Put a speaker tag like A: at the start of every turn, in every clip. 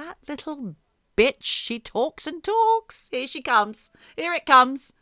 A: That little bitch. She talks and talks. Here she comes. Here it comes.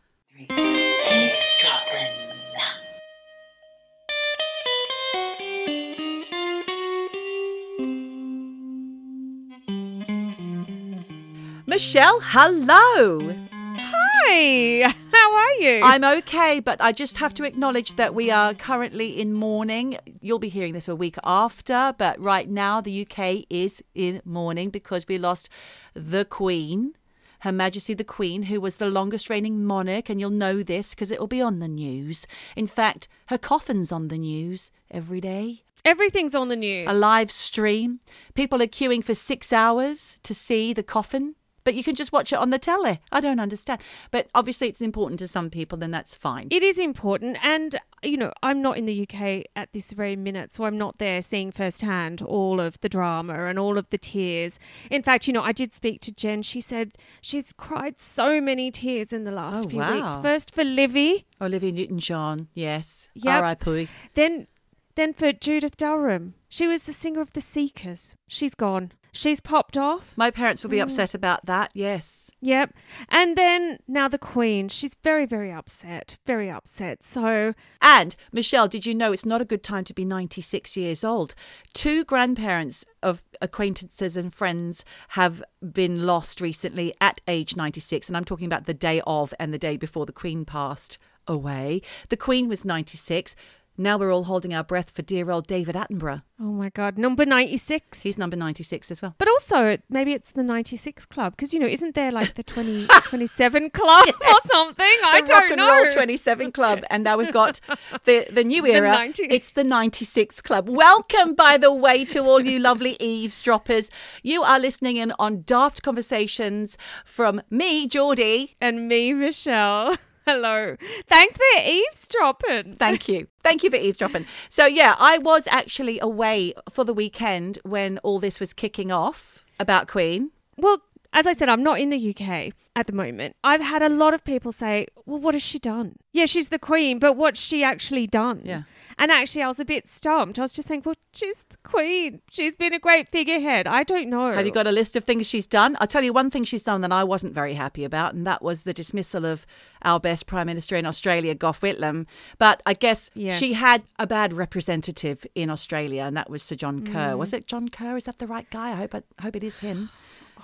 A: Michelle, hello.
B: Hi, how are you?
A: I'm okay, but I just have to acknowledge that we are currently in mourning. You'll be hearing this a week after, but right now the UK is in mourning because we lost the Queen. Her Majesty the Queen, who was the longest reigning monarch, and you'll know this because it'll be on the news. In fact, her coffin's on the news every day.
B: Everything's on the news.
A: A live stream. People are queuing for six hours to see the coffin, but you can just watch it on the telly. I don't understand. But obviously, it's important to some people, then that's fine.
B: It is important, and you know, I'm not in the UK at this very minute, so I'm not there seeing firsthand all of the drama and all of the tears. In fact, you know, I did speak to Jen. She said she's cried so many tears in the last
A: Oh,
B: few
A: wow.
B: weeks. First for Livy,
A: Olivia Newton John, yes.
B: Yep.
A: R.I.P.
B: then then for Judith Durham. She was the singer of the Seekers. She's gone. She's popped off.
A: My parents will be mm. upset about that, yes.
B: Yep. And then now the Queen. She's very, very upset. Very upset. So
A: And, Michelle, did you know it's not a good time to be 96 years old? Two grandparents of acquaintances and friends have been lost recently at age 96. And I'm talking about the day of and the day before the Queen passed away. The Queen was 96. Now we're all holding our breath for dear old David Attenborough.
B: Oh my God, number 96.
A: He's number 96 as well.
B: but also, maybe it's the 96 club because, you know, isn't there like the 20, 27 club or something? I
A: the
B: don't
A: Rock and
B: know.
A: Roll 27 Club, and now we've got the the new
B: The
A: era.
B: 90
A: It's the 96 Club. Welcome, by the way, to all you lovely eavesdroppers. You are listening in on Daft Conversations from me, Geordie.
B: And me, Michelle. Hello. Thanks for eavesdropping.
A: Thank you. Thank you for eavesdropping. So, yeah, I was actually away for the weekend when all this was kicking off about Queen.
B: Well, as I said, I'm not in the UK at the moment. I've had a lot of people say, well, what has she done? Yeah, she's the queen, but what's she actually done?
A: Yeah.
B: And actually, I was a bit stumped. I was just saying, well, she's the queen. She's been a great figurehead. I don't know.
A: Have you got a list of things she's done? I'll tell you one thing she's done that I wasn't very happy about, and that was the dismissal of our best Prime Minister in Australia, Gough Whitlam. But I guess
B: Yes.
A: she had a bad representative in Australia, and that was Sir John Kerr.
B: Mm.
A: Was it John Kerr? Is that the right guy? I hope I hope it is him.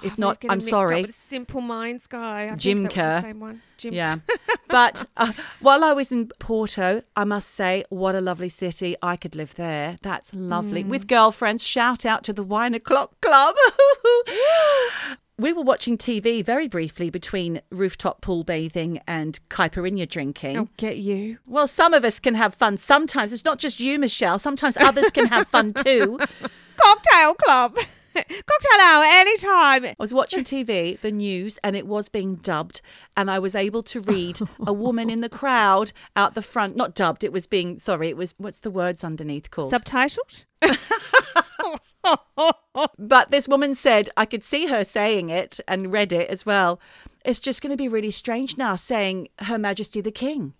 A: If not, I'm sorry.
B: Simple Minds guy. I
A: Jim
B: think that was
A: Kerr.
B: the same one. Jim.
A: Yeah. But uh, while I was in Porto, I must say, what a lovely city. I could live there. That's lovely.
B: Mm.
A: With girlfriends, shout out to the Wine O'Clock Club. we were watching TV very briefly between rooftop pool bathing and caipirinha drinking.
B: I'll get you.
A: Well, some of us can have fun sometimes. It's not just you, Michelle. Sometimes others can have fun too.
B: Cocktail club. Cocktail hour anytime.
A: I was watching TV, the news, and it was being dubbed, and I was able to read a woman in the crowd out the front. Not dubbed, it was being, sorry, it was, what's the words underneath called?
B: Subtitled?
A: but this woman said, I could see her saying it and read it as well. It's just going to be really strange now saying Her Majesty the King.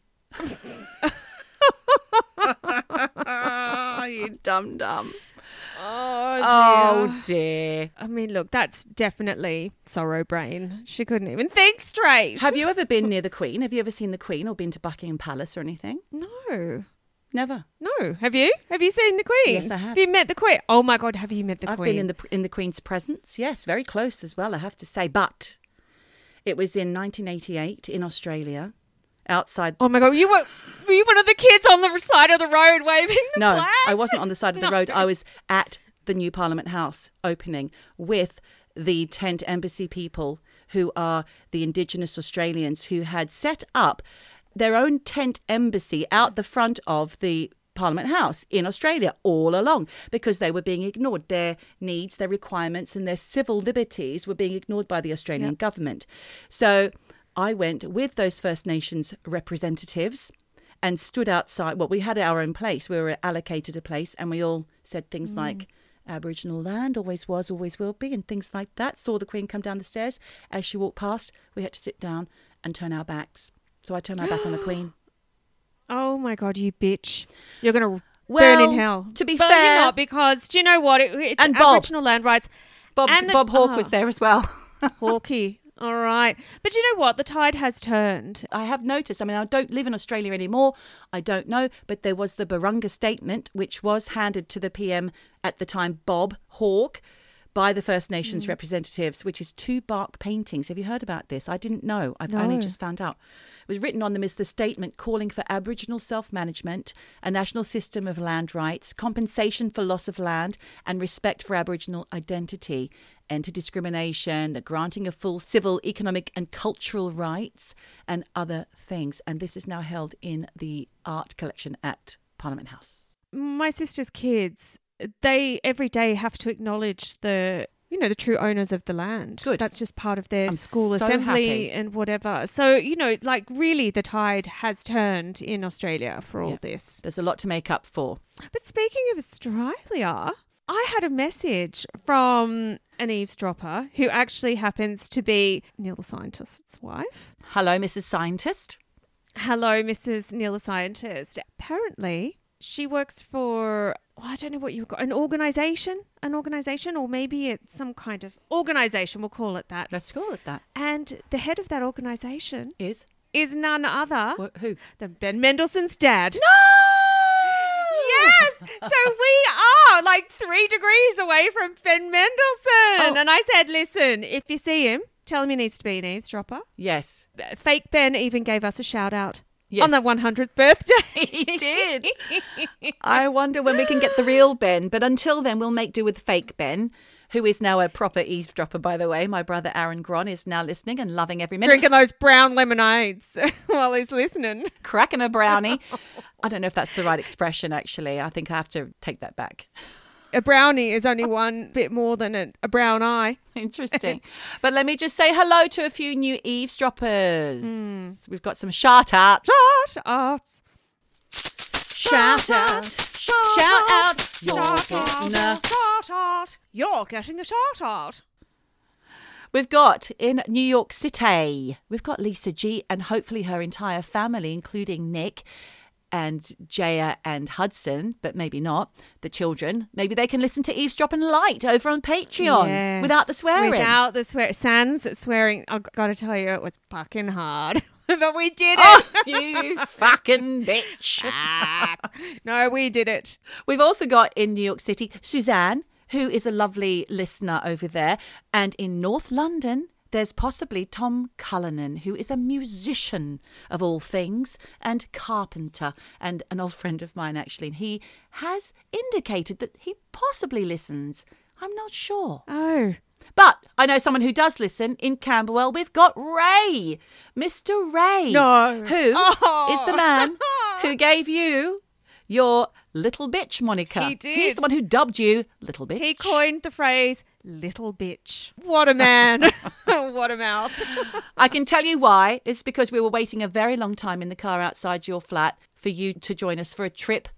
A: you dumb dumb.
B: Oh.
A: Oh dear.
B: I mean, look, that's definitely sorrow brain. She couldn't even think straight.
A: Have you ever been near the Queen? Have you ever seen the Queen or been to Buckingham Palace or anything?
B: no.
A: Never.
B: No. Have you? Have you seen the Queen?
A: Yes, I have.
B: Have you met the Queen? Oh my God, have you met the
A: I've
B: Queen?
A: been in the in the Queen's presence. Yes, very close as well. I have to say, but it was in 1988 in Australia, outside.
B: Oh my God, you were, were you one of the kids on the side of the road waving the flag?
A: no,
B: flags?
A: I wasn't on the side of the
B: No.
A: road. I was at the new Parliament House opening with the tent embassy people who are the Indigenous Australians who had set up their own tent embassy out the front of the Parliament House in Australia all along because they were being ignored. Their needs, their requirements, and their civil liberties were being ignored by the Australian
B: Yep.
A: government. So I went with those First Nations representatives and stood outside. Well, we had our own place. We were allocated a place, and we all said things mm. like Aboriginal land always was, always will be, and things like that. Saw the Queen come down the stairs. As she walked past, we had to sit down and turn our backs. So I turned my back on the Queen.
B: Oh my God, you bitch. You're going to burn in hell.
A: to be
B: but
A: fair-
B: not because, do you know what? It, it's
A: And Bob.
B: Aboriginal land rights.
A: Bob
B: And the-
A: Bob Hawke
B: oh.
A: was there as well.
B: Hawkeye. All right. But you know what? The tide has turned.
A: I have noticed. I mean, I don't live in Australia anymore. I don't know, but there was the Barunga statement, which was handed to the PM at the time, Bob Hawke, by the First Nations hmm. representatives, which is two bark paintings. Have you heard about this? I didn't know. I've only just found out. It was written on them as the statement calling for Aboriginal self management, a national system of land rights, compensation for loss of land, and respect for Aboriginal identity, to discrimination, the granting of full civil, economic, and cultural rights, and other things. And this is now held in the art collection at Parliament House.
B: My sister's kids, they every day have to acknowledge the you know the true owners of the land.
A: Good.
B: That's just part of their
A: I'm
B: school
A: so
B: assembly
A: happy.
B: and whatever. So you know, like really, the tide has turned in Australia for all
A: Yeah.
B: this.
A: There's a lot to make up for.
B: But speaking of Australia, I had a message from an eavesdropper who actually happens to be Neil the scientist's wife.
A: Hello, Mrs. Scientist.
B: Hello, Mrs. Neil the scientist. Apparently, she works for well, I don't know what you've got an organization, an organization, or maybe it's some kind of organization. We'll call it that.
A: Let's call it that.
B: And the head of that organization
A: Is
B: is none other
A: Wh- who?
B: than Ben Mendelsohn's dad.
A: No.
B: Yes. So we are like three degrees away from Ben Mendelsohn.
A: Oh.
B: And I said, listen, if you see him, tell him he needs to be an eavesdropper.
A: Yes.
B: Uh, Fake Ben even gave us a shout out
A: Yes.
B: on the 100th birthday.
A: He did. I wonder when we can get the real Ben, but until then, we'll make do with fake Ben, who is now a proper eavesdropper, by the way. My brother Aaron Gron is now listening and loving every minute.
B: Drinking those brown lemonades while he's listening.
A: cracking a brownie. I don't know if that's the right expression, actually. I think I have to take that back.
B: A brownie is only one bit more than a, a brown eye.
A: Interesting. but let me just say hello to a few new eavesdroppers. Hmm. We've got some shout outs.
B: Short arts.
A: Shout out. Shout out. You're getting a-
B: shout out. You're getting a short art.
A: We've got in New York City, we've got Lisa G and hopefully her entire family, including Nick and Jaya and Hudson, but maybe not, the children. Maybe they can listen to Eavesdropping Light over on Patreon
B: Yes.
A: without the swearing.
B: Without the swear. Sans swearing. I've got to tell you, it was fucking hard. but we did
A: Oh,
B: it.
A: you fucking bitch.
B: no, we did it.
A: We've also got in New York City Suzanne, who is a lovely listener over there. And in North London, there's possibly Tom Cullinan, who is a musician of all things and carpenter and an old friend of mine, actually. And he has indicated that he possibly listens. I'm not sure.
B: Oh.
A: But I know someone who does listen in Camberwell. We've got Ray, Mr. Ray.
B: No.
A: Who oh. is
B: Oh.
A: the man who gave you your little bitch moniker.
B: He did.
A: He's the one who dubbed you little bitch.
B: He coined the phrase little bitch. What a man. what a mouth.
A: I can tell you why. It's because we were waiting a very long time in the car outside your flat for you to join us for a trip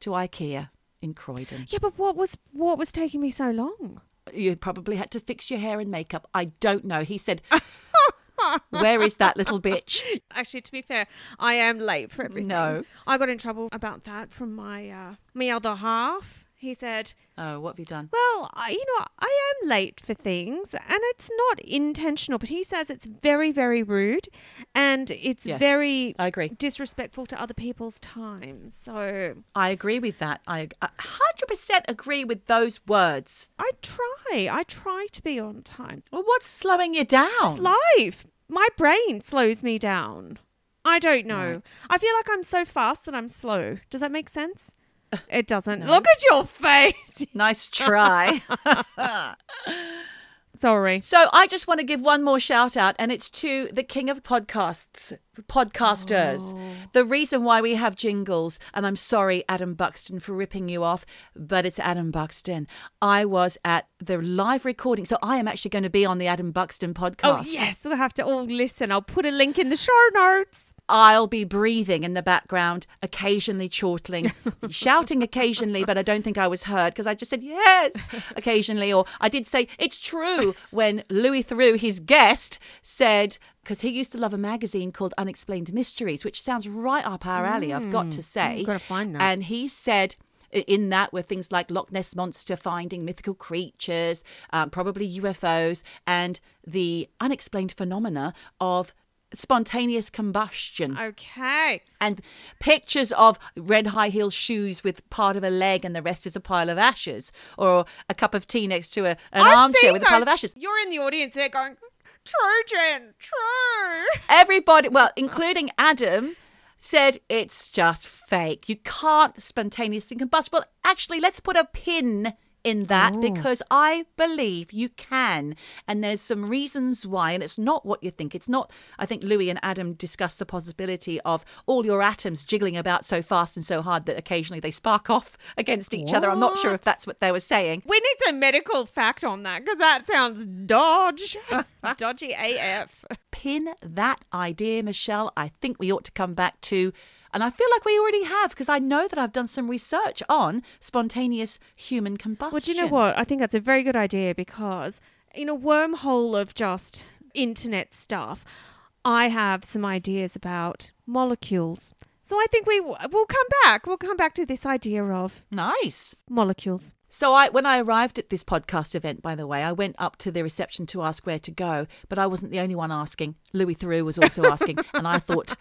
A: to IKEA in Croydon.
B: yeah, but what was what was taking me so long?
A: You probably had to fix your hair and makeup. I don't know. He said, Where is that little bitch?
B: Actually, to be fair, I am late for everything.
A: No.
B: I got in trouble about that from my uh, my other half. He said,
A: Oh, what have you done?
B: "Well, I, you know, I am late for things, and it's not intentional." But he says it's very, very rude, and it's
A: Yes.
B: very
A: I agree.
B: disrespectful to other people's time. So
A: I agree with that. I a 100% agree with those words.
B: I try. I try to be on time.
A: Well, what's slowing you down?
B: Just life. My brain slows me down. I don't know. I feel like I'm so fast that I'm slow. Does that make sense? It doesn't. Look at your face.
A: nice try.
B: Sorry.
A: so I just want to give one more shout out, and it's to the king of podcasts, podcasters. Oh. The reason why we have jingles, and I'm sorry, Adam Buxton, for ripping you off, but it's Adam Buxton. I was at the live recording, so I am actually going to be on the Adam Buxton oh, podcast.
B: Oh, yes. We'll have to all listen. I'll put a link in the show notes.
A: I'll be breathing in the background, occasionally chortling, shouting occasionally, but I don't think I was heard because I just said yes occasionally. Or I did say it's true when Louis Theroux, his guest, said, because he used to love a magazine called Unexplained Mysteries, which sounds right up our alley, I've got to say.
B: gotta find that.
A: And he said, In that were things like Loch Ness monster finding mythical creatures, um, probably UFOs, and the unexplained phenomena of spontaneous combustion
B: Okay.
A: and pictures of red high heel shoes with part of a leg and the rest is a pile of ashes, or a cup of tea next to a, an
B: I've
A: armchair with a pile of ashes.
B: You're in the audience there going, true, Jen, true.
A: Everybody, well, including Adam, said it's just fake. You can't spontaneously combust. Well, actually, let's put a pin in that oh. because I believe you can. And there's some reasons why. And it's not what you think. It's not, I think Louis and Adam discussed the possibility of all your atoms jiggling about so fast and so hard that occasionally they spark off against each other. I'm not sure if that's what they were saying.
B: We need some medical fact on that because that sounds dodge. Dodgy AF.
A: pin that idea, Michelle, I think we ought to come back to. And I feel like we already have because I know that I've done some research on spontaneous human combustion.
B: Well, do you know what? I think that's a very good idea because in a wormhole of just internet stuff, I have some ideas about molecules. So I think we w- we'll come back. We'll come back to this idea of
A: Nice.
B: molecules.
A: So I, when I arrived at this podcast event, by the way, I went up to the reception to ask where to go, but I wasn't the only one asking. Louis Theroux was also asking, and I thought,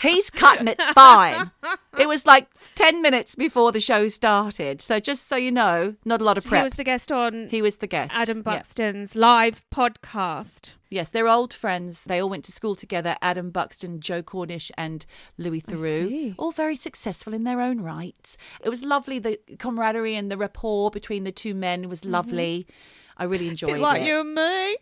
A: he's cutting it fine. It was like ten minutes before the show started, so just so you know, not a lot of prep.
B: He was the guest on
A: He was the guest.
B: Adam
A: Yeah.
B: Buxton's live podcast.
A: Yes, they're old friends. They all went to school together. Adam Buxton, Joe Cornish, and Louis Theroux. All very successful in their own rights. It was lovely. The camaraderie and the rapport between the two men was lovely. I really enjoyed
B: Mm-hmm. Bit like
A: it.
B: you and me.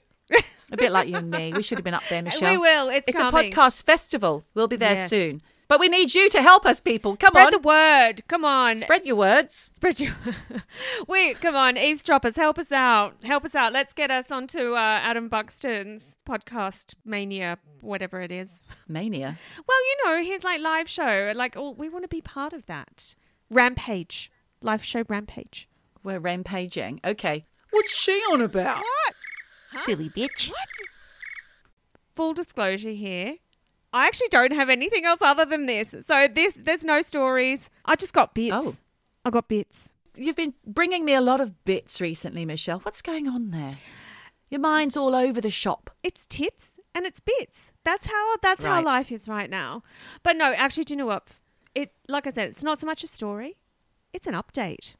A: A bit like you and me. We should have been up there, Michelle.
B: We will. It's,
A: It's
B: coming.
A: a podcast festival. We'll be there
B: Yes.
A: soon. But we need you to help us, people. Come
B: Spread
A: on.
B: Spread the word. Come on.
A: Spread your words.
B: Spread your. Wait, come on, eavesdroppers, help us out. Help us out. Let's get us onto uh, Adam Buxton's podcast mania, whatever it is.
A: Mania.
B: Well, you know, his like live show. Like, oh, we want to be part of that. Rampage, live show Rampage.
A: We're rampaging. Okay. What's she on about?
B: What?
A: Silly bitch.
B: Full disclosure here. I actually don't have anything else other than this. So this, there's no stories. I just got bits.
A: Oh.
B: I got bits.
A: You've been bringing me a lot of bits recently, Michelle. What's going on there? Your mind's all over the shop.
B: it's tits and it's bits. That's how that's how life is right now. But no, actually, do you know what? It like I said, it's not so much a story; it's an update,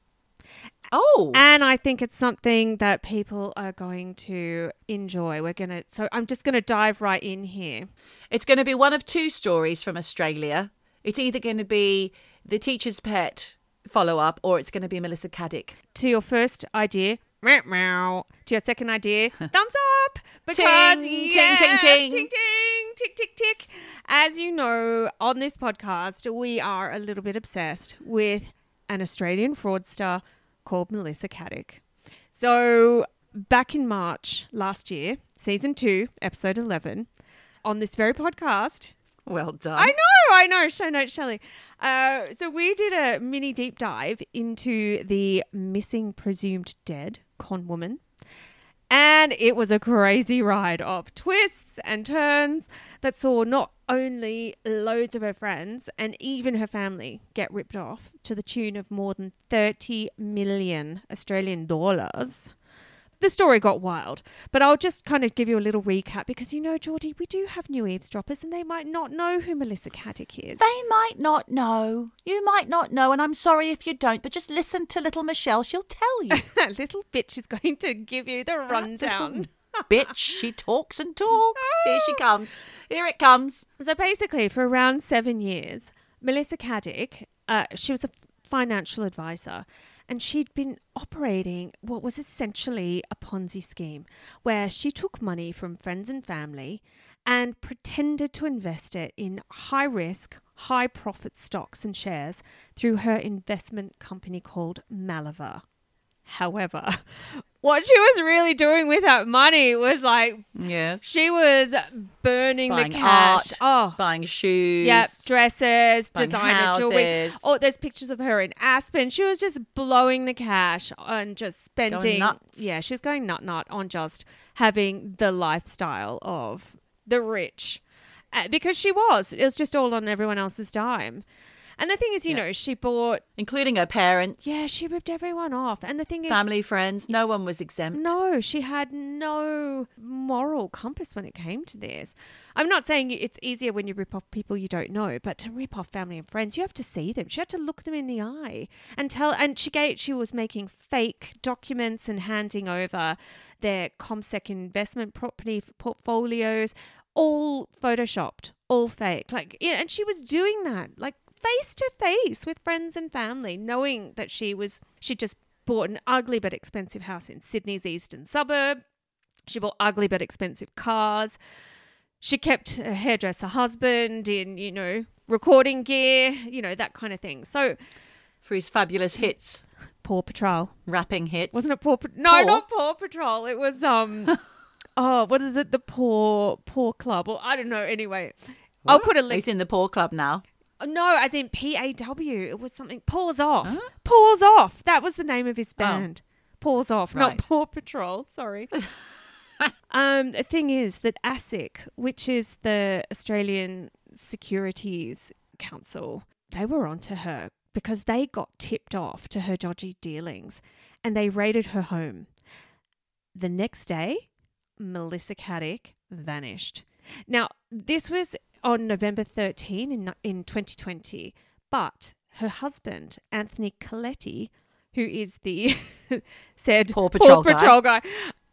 A: Oh,
B: and I think it's something that people are going to enjoy. We're gonna, so I'm just gonna dive right in here.
A: it's going to be one of two stories from Australia. It's either going to be the teacher's pet follow up or it's going to be Melissa Caddick.
B: To your first idea. meow, meow. To your second idea, thumbs up because
A: Ting, ting, ting, ting.
B: ting, ting, tick, tick, tick. As you know, on this podcast, we are a little bit obsessed with an Australian fraudster called Melissa Caddick. So back in March last year, season two, episode eleven, on this very podcast,
A: Well done.
B: I know, I know. Show note, Shelley. Uh, so we did a mini deep dive into the missing presumed dead con woman. And it was a crazy ride of twists and turns that saw not only loads of her friends and even her family get ripped off to the tune of more than 30 million Australian dollars. The story got wild, but I'll just kind of give you a little recap because you know, Geordie, we do have new eavesdroppers and they might not know who Melissa Caddick is.
A: They might not know. You might not know, and I'm sorry if you don't, but just listen to little Michelle. She'll tell you.
B: That little bitch is going to give you the rundown.
A: Bitch, she talks and talks. Here she comes. Here it comes.
B: So basically, for around seven years, Melissa Caddick, uh, she was a financial advisor, and she'd been operating what was essentially a Ponzi scheme, where she took money from friends and family and pretended to invest it in high risk, high profit stocks and shares through her investment company called Maliver. However, what she was really doing with that money was like
A: Yes.
B: she was burning
A: Buying
B: the cash.
A: art,
B: Oh,
A: Buying shoes.
B: Yep, dresses, designer jewelry. Oh, there's pictures of her in Aspen. She was just blowing the cash and just spending.
A: nuts.
B: Yeah, she was going nut nut on just having the lifestyle of the rich, uh, because she was. It was just all on everyone else's dime. And the thing is, you
A: Yeah.
B: know, she bought.
A: including her parents,
B: Yeah, she ripped everyone off. And the thing is,
A: family, friends. No one was exempt.
B: No, she had no moral compass when it came to this. I'm not saying it's easier when you rip off people you don't know, but to rip off family and friends, you have to see them. She had to look them in the eye and tell. And she gave, she was making fake documents and handing over their CommSec investment property portfolios, all photoshopped, all fake. Like, yeah, and she was doing that like face to face with friends and family, knowing that she was she just bought an ugly but expensive house in Sydney's eastern suburb. She bought ugly but expensive cars. She kept her hairdresser husband in, you know, recording gear, you know, that kind of thing. So,
A: For his fabulous hits,
B: Paw Patrol.
A: rapping hits.
B: Wasn't it Paw Patrol? No,
A: Paw?
B: not Paw Patrol. It was, um, oh, what is it? The Paw, Paw Club. Or I don't know. Anyway, I'll put a link.
A: He's in the Paw Club now.
B: No, as in P A W. It was something. Paws off.
A: Huh?
B: Paws off. That was the name of his
A: Oh.
B: band. Paws off,
A: Right.
B: not Paw Patrol. Sorry. um, the thing is that ASIC, which is the Australian Securities Council, they were onto her because they got tipped off to her dodgy dealings, and they raided her home. The next day, Melissa Caddick vanished. Now, this was on November 13 in, in 2020, but her husband, Anthony Koletti, who is the said
A: Paw Patrol guy.
B: Patrol guy,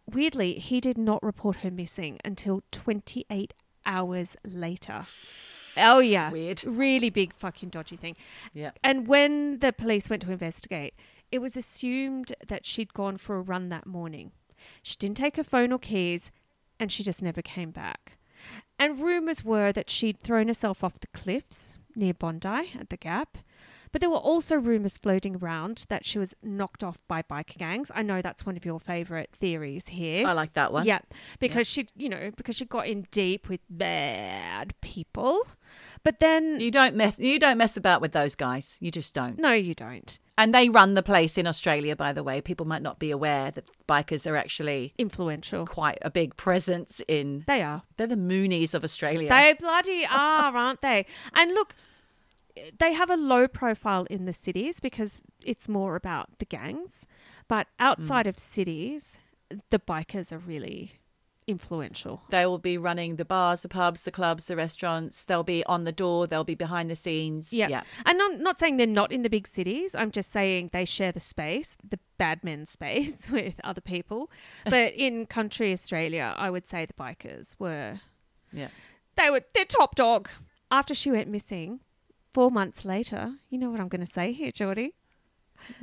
B: weirdly, he did not report her missing until 28 hours later. Oh, yeah.
A: Weird.
B: Really big fucking dodgy thing.
A: Yeah.
B: And when the police went to investigate, it was assumed that she'd gone for a run that morning. She didn't take her phone or keys, and she just never came back. And rumours were that she'd thrown herself off the cliffs near Bondi at the Gap. But there were also rumours floating around that she was knocked off by biker gangs. I know that's one of your favourite theories here.
A: I like that one.
B: Yeah, because she, you know, because she got in deep with bad people. But then,
A: You don't mess. You don't mess about with those guys. You just don't.
B: no, you don't.
A: And they run the place in Australia, by the way. People might not be aware that bikers are actually
B: Influential.
A: quite a big presence in.
B: They are.
A: They're the Moonies of Australia.
B: They bloody are, aren't they? And look, they have a low profile in the cities because it's more about the gangs. But outside hmm. of cities, the bikers are really influential.
A: They will be running the bars, the pubs, the clubs, the restaurants. They'll be on the door. They'll be behind the scenes.
B: Yeah.
A: Yeah.
B: And I'm not saying they're not in the big cities. I'm just saying they share the space, the bad men space with other people. But in country Australia, I would say the bikers were
A: Yeah.
B: they were they're top dog. After she went missing, four months later, you know what I'm gonna say here, Geordie?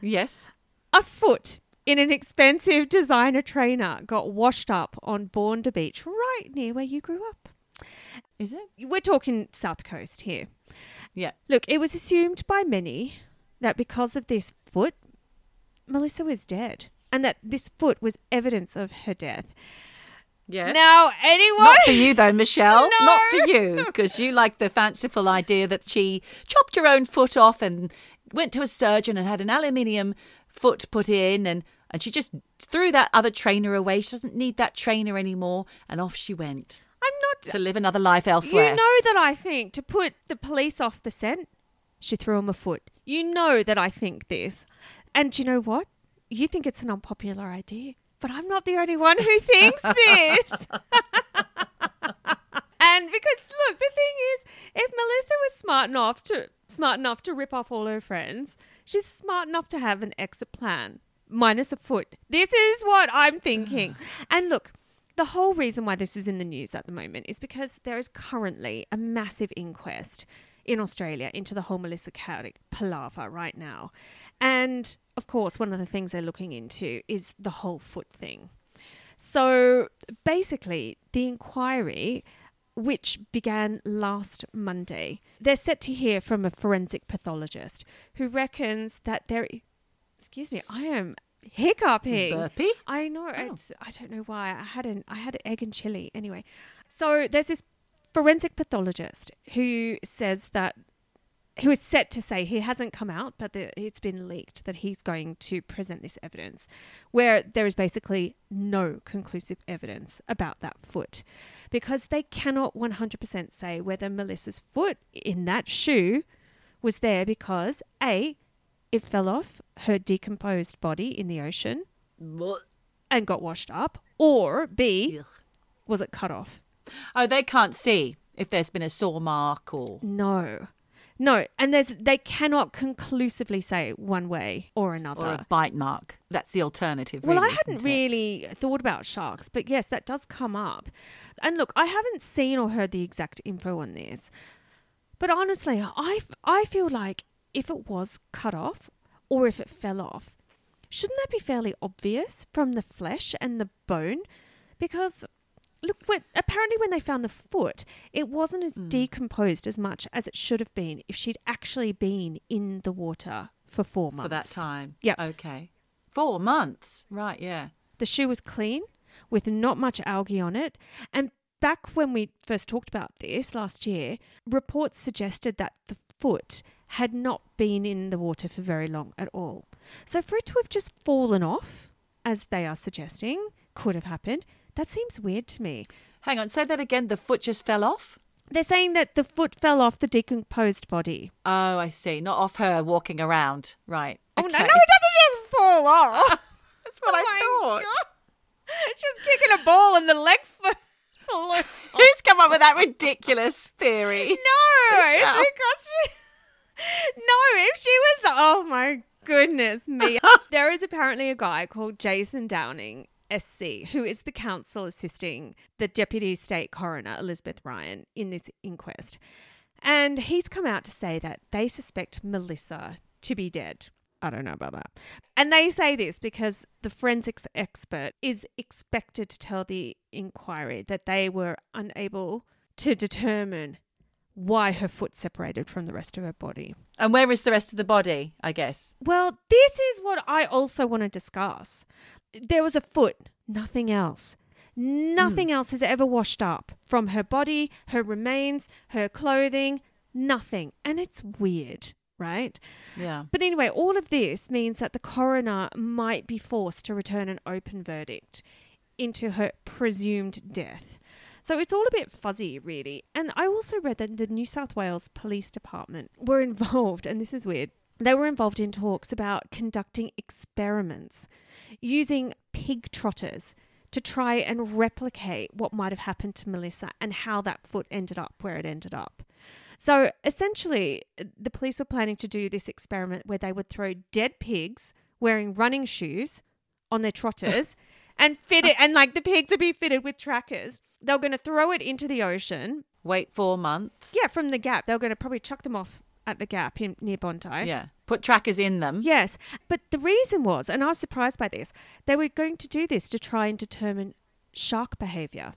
A: Yes.
B: A foot in an expensive designer trainer got washed up on Bondi Beach, right near where you grew up.
A: Is it?
B: We're talking South Coast here.
A: Yeah.
B: Look, it was assumed by many that because of this foot, Melissa was dead, and that this foot was evidence of her death.
A: Yes.
B: Now, anyone?
A: Not for you though, Michelle.
B: No.
A: Not for you, because you like the fanciful idea that she chopped her own foot off and went to a surgeon and had an aluminium foot put in, and and she just threw that other trainer away. She doesn't need that trainer anymore, and off she went
B: I'm not.
A: to live another life elsewhere.
B: You know that I think to put the police off the scent, she threw him a foot. You know that I think this. And do you know what? You think it's an unpopular idea, but I'm not the only one who thinks this. and because look, the thing is, if Melissa was smart enough to smart enough to rip off all her friends, she's smart enough to have an exit plan minus a foot. This is what I'm thinking. and look, the whole reason why this is in the news at the moment is because there is currently a massive inquest in Australia into the whole Melissa Caddick palaver right now. And of course, one of the things they're looking into is the whole foot thing. So basically, the inquiry, which began last Monday, they're set to hear from a forensic pathologist who reckons that there. Excuse me, I am hiccuping.
A: Burpee.
B: I know.
A: Oh.
B: It's, I don't know why. I had an I had egg and chili. Anyway, so there's this forensic pathologist who says that who is set to say he hasn't come out, but the, it's been leaked that he's going to present this evidence, where there is basically no conclusive evidence about that foot, because they cannot 100% say whether Melissa's foot in that shoe was there because A, it fell off her decomposed body in the ocean and got washed up, or B, was it cut off?
A: Oh, they can't see if there's been a saw mark or.
B: No. No, and there's they cannot conclusively say one way or another.
A: Or a bite mark. That's the alternative.
B: Well, I hadn't really thought about sharks, but yes, that does come up. And look, I haven't seen or heard the exact info on this, but honestly, I I feel like if it was cut off or if it fell off, shouldn't that be fairly obvious from the flesh and the bone? Because look, when, apparently when they found the foot, it wasn't as hmm. decomposed as much as it should have been if she'd actually been in the water for four months.
A: For that time.
B: Yep.
A: Okay. Four months. Right, yeah.
B: The shoe was clean with not much algae on it. And back when we first talked about this last year, reports suggested that the foot had not been in the water for very long at all. So for it to have just fallen off, as they are suggesting, could have happened. That seems weird to me.
A: Hang on, say that again. The foot just fell off?
B: They're saying that the foot fell off the decomposed body.
A: Oh, I see. Not off her walking around. Right.
B: Oh, no,
A: Okay.
B: no, it doesn't just fall off.
A: That's what
B: Oh
A: I thought.
B: God. She's kicking a ball and the leg foot off.
A: Who's come up with that ridiculous theory?
B: No,
A: Michelle.
B: because she. No, if she was. Oh my goodness me. there is apparently a guy called Jason Downing, SC, who is the counsel assisting the Deputy State Coroner, Elizabeth Ryan, in this inquest. And he's come out to say that they suspect Melissa to be dead. I don't know about that. And they say this because the forensics expert is expected to tell the inquiry that they were unable to determine why her foot separated from the rest of her body.
A: And where is the rest of the body, I guess?
B: Well, this is what I also want to discuss. There was a foot, nothing else. Hmm. Nothing else has ever washed up from her body, her remains, her clothing, nothing. And it's weird, right?
A: Yeah.
B: But anyway, all of this means that the coroner might be forced to return an open verdict into her presumed death. So it's all a bit fuzzy, really. And I also read that the New South Wales Police Department were involved, and this is weird. They were involved in talks about conducting experiments using pig trotters to try and replicate what might have happened to Melissa and how that foot ended up where it ended up. So essentially, the police were planning to do this experiment where they would throw dead pigs wearing running shoes on their trotters and fit it, and like the pigs would be fitted with trackers. They were going to throw it into the ocean.
A: Wait four months.
B: Yeah, from the gap. They were going to probably chuck them off at the gap in, near Bondi.
A: Yeah. Put trackers in them.
B: Yes, but the reason was, and I was surprised by this, they were going to do this to try and determine shark behavior.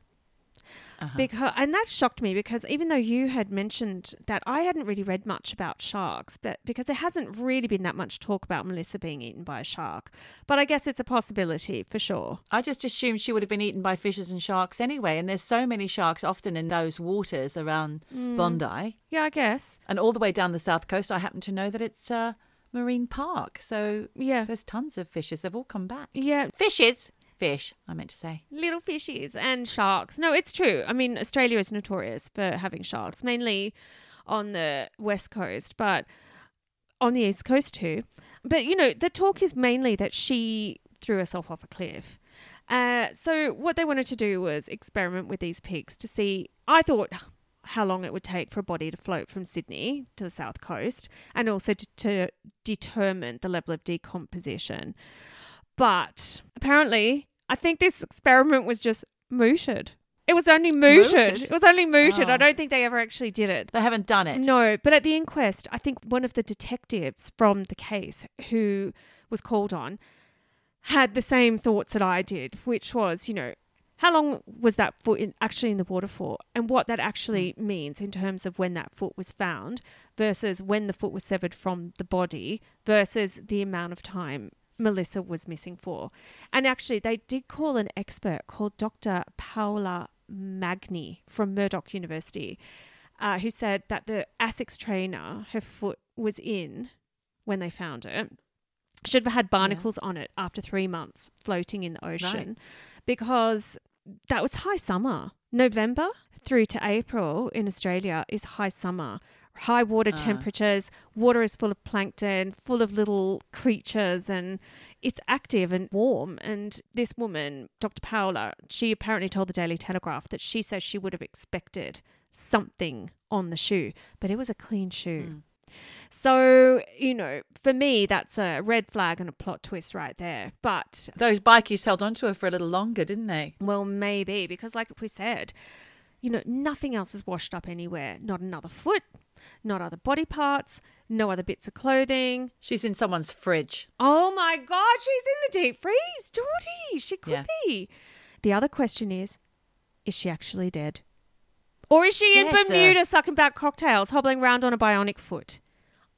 A: Uh-huh.
B: Because and that shocked me because even though you had mentioned that I hadn't really read much about sharks, but because there hasn't really been that much talk about Melissa being eaten by a shark. But I guess it's a possibility for sure.
A: I just assumed she would have been eaten by fishes and sharks anyway. And there's so many sharks often in those waters around
B: Mm.
A: Bondi
B: Yeah, I guess.
A: and all the way down the south coast. I happen to know that it's a marine park. So
B: Yeah.
A: there's tons of fishes. They've all come back.
B: Yeah,
A: Fishes. Fish, I meant to say.
B: little fishies and sharks. No, it's true. I mean, Australia is notorious for having sharks, mainly on the west coast, but on the east coast too. But you know, the talk is mainly that she threw herself off a cliff. Uh, so what they wanted to do was experiment with these pigs to see. I thought how long it would take for a body to float from Sydney to the south coast, and also to, to determine the level of decomposition. But apparently, I think this experiment was just mooted. It was only mooted.
A: Mooted?
B: It was only mooted. I
A: Oh.
B: don't think they ever actually did it.
A: They haven't done it.
B: No, but at the inquest, I think one of the detectives from the case who was called on had the same thoughts that I did, which was, you know, how long was that foot in, actually in the water for, and what that actually mm. means in terms of when that foot was found versus when the foot was severed from the body versus the amount of time Melissa was missing for. And actually, they did call an expert called Dr. Paola Magni from Murdoch University, uh, who said that the ASICS trainer her foot was in when they found it should have had barnacles on it after three months floating in the ocean because that was high summer. November through to April in Australia is high summer. High water
A: Ah.
B: temperatures. Water is full of plankton, full of little creatures, and it's active and warm. And this woman, Dr. Paola, she apparently told the Daily Telegraph that she says she would have expected something on the shoe, but it was a clean shoe.
A: Mm.
B: So, you know, for me, that's a red flag and a plot twist right there. But,
A: Those bikies held onto her for a little longer, didn't they?
B: well, maybe, because like we said, you know, nothing else is washed up anywhere. Not another foot, not other body parts, no other bits of clothing.
A: She's in someone's fridge.
B: Oh my God, she's in the deep freeze, Geordie. She could
A: Yeah.
B: be. The other question is is she actually dead? Or is she in
A: Yes, uh,
B: Bermuda sucking back cocktails, hobbling around on a bionic foot?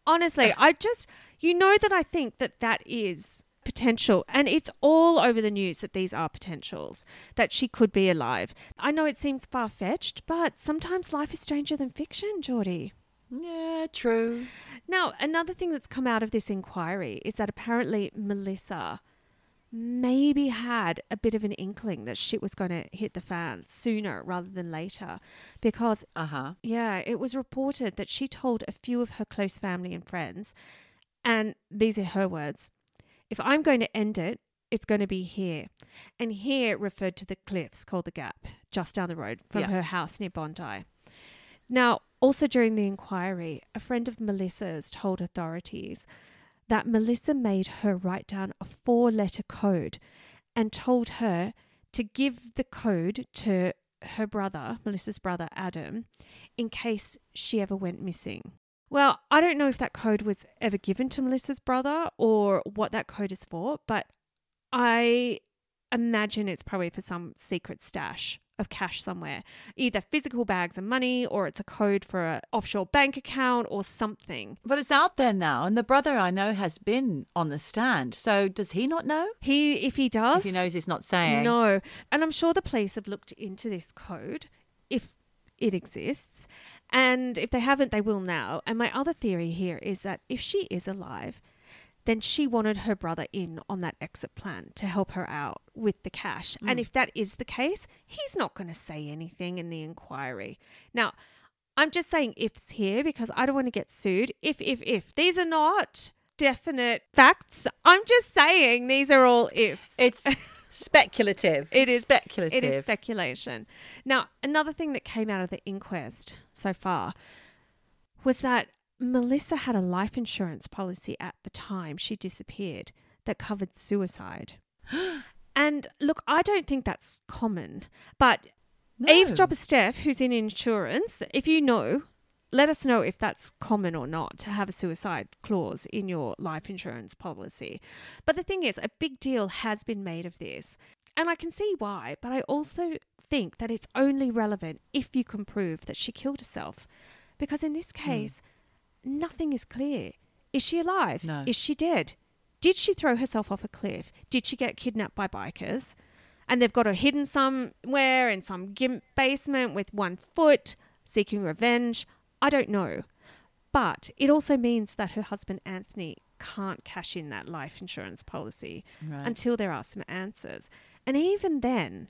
B: Honestly, I just, you know, that I think that that is potential. And it's all over the news that these are potentials, that she could be alive. I know it seems far fetched, but sometimes life is stranger than fiction, Geordie.
A: Yeah, true.
B: Now, another thing that's come out of this inquiry is that apparently Melissa maybe had a bit of an inkling that shit was going to hit the fan sooner rather than later because
A: Uh huh.
B: yeah, it was reported that she told a few of her close family and friends, and these are her words if I'm going to end it, it's going to be here. And here referred to the cliffs called the Gap, just down the road from
A: Yeah.
B: her house near Bondi. Now, also during the inquiry, a friend of Melissa's told authorities that Melissa made her write down a four letter code and told her to give the code to her brother, Melissa's brother, Adam, in case she ever went missing. Well, I don't know if that code was ever given to Melissa's brother or what that code is for, but I imagine it's probably for some secret stash of cash somewhere. Either physical bags of money or it's a code for an offshore bank account or something.
A: But it's out there now, and the brother I know has been on the stand. So does he not know?
B: He if he does
A: If he knows he's not saying.
B: No. And I'm sure the police have looked into this code if it exists. And if they haven't, they will now. And my other theory here is that if she is alive, then she wanted her brother in on that exit plan to help her out with the cash. And mm. if that is the case, he's not going to say anything in the inquiry. Now, I'm just saying ifs here because I don't want to get sued. If, if, if. These are not definite facts. I'm just saying these are all ifs.
A: It's speculative.
B: It is
A: speculative.
B: It is speculation. Now, another thing that came out of the inquest so far was that Melissa had a life insurance policy at the time she disappeared that covered suicide. and look, I don't think that's common, but
A: No.
B: Eavesdropper Steph, who's in insurance, if you know, let us know if that's common or not to have a suicide clause in your life insurance policy. But the thing is, a big deal has been made of this. And I can see why, but I also think that it's only relevant if you can prove that she killed herself. Because in this hmm. case, nothing is clear. Is she alive?
A: No.
B: Is she dead? Did she throw herself off a cliff? Did she get kidnapped by bikers? And they've got her hidden somewhere in some gimp basement with one foot, seeking revenge. I don't know. But it also means that her husband Anthony can't cash in that life insurance policy
A: Right.
B: until there are some answers. And even then,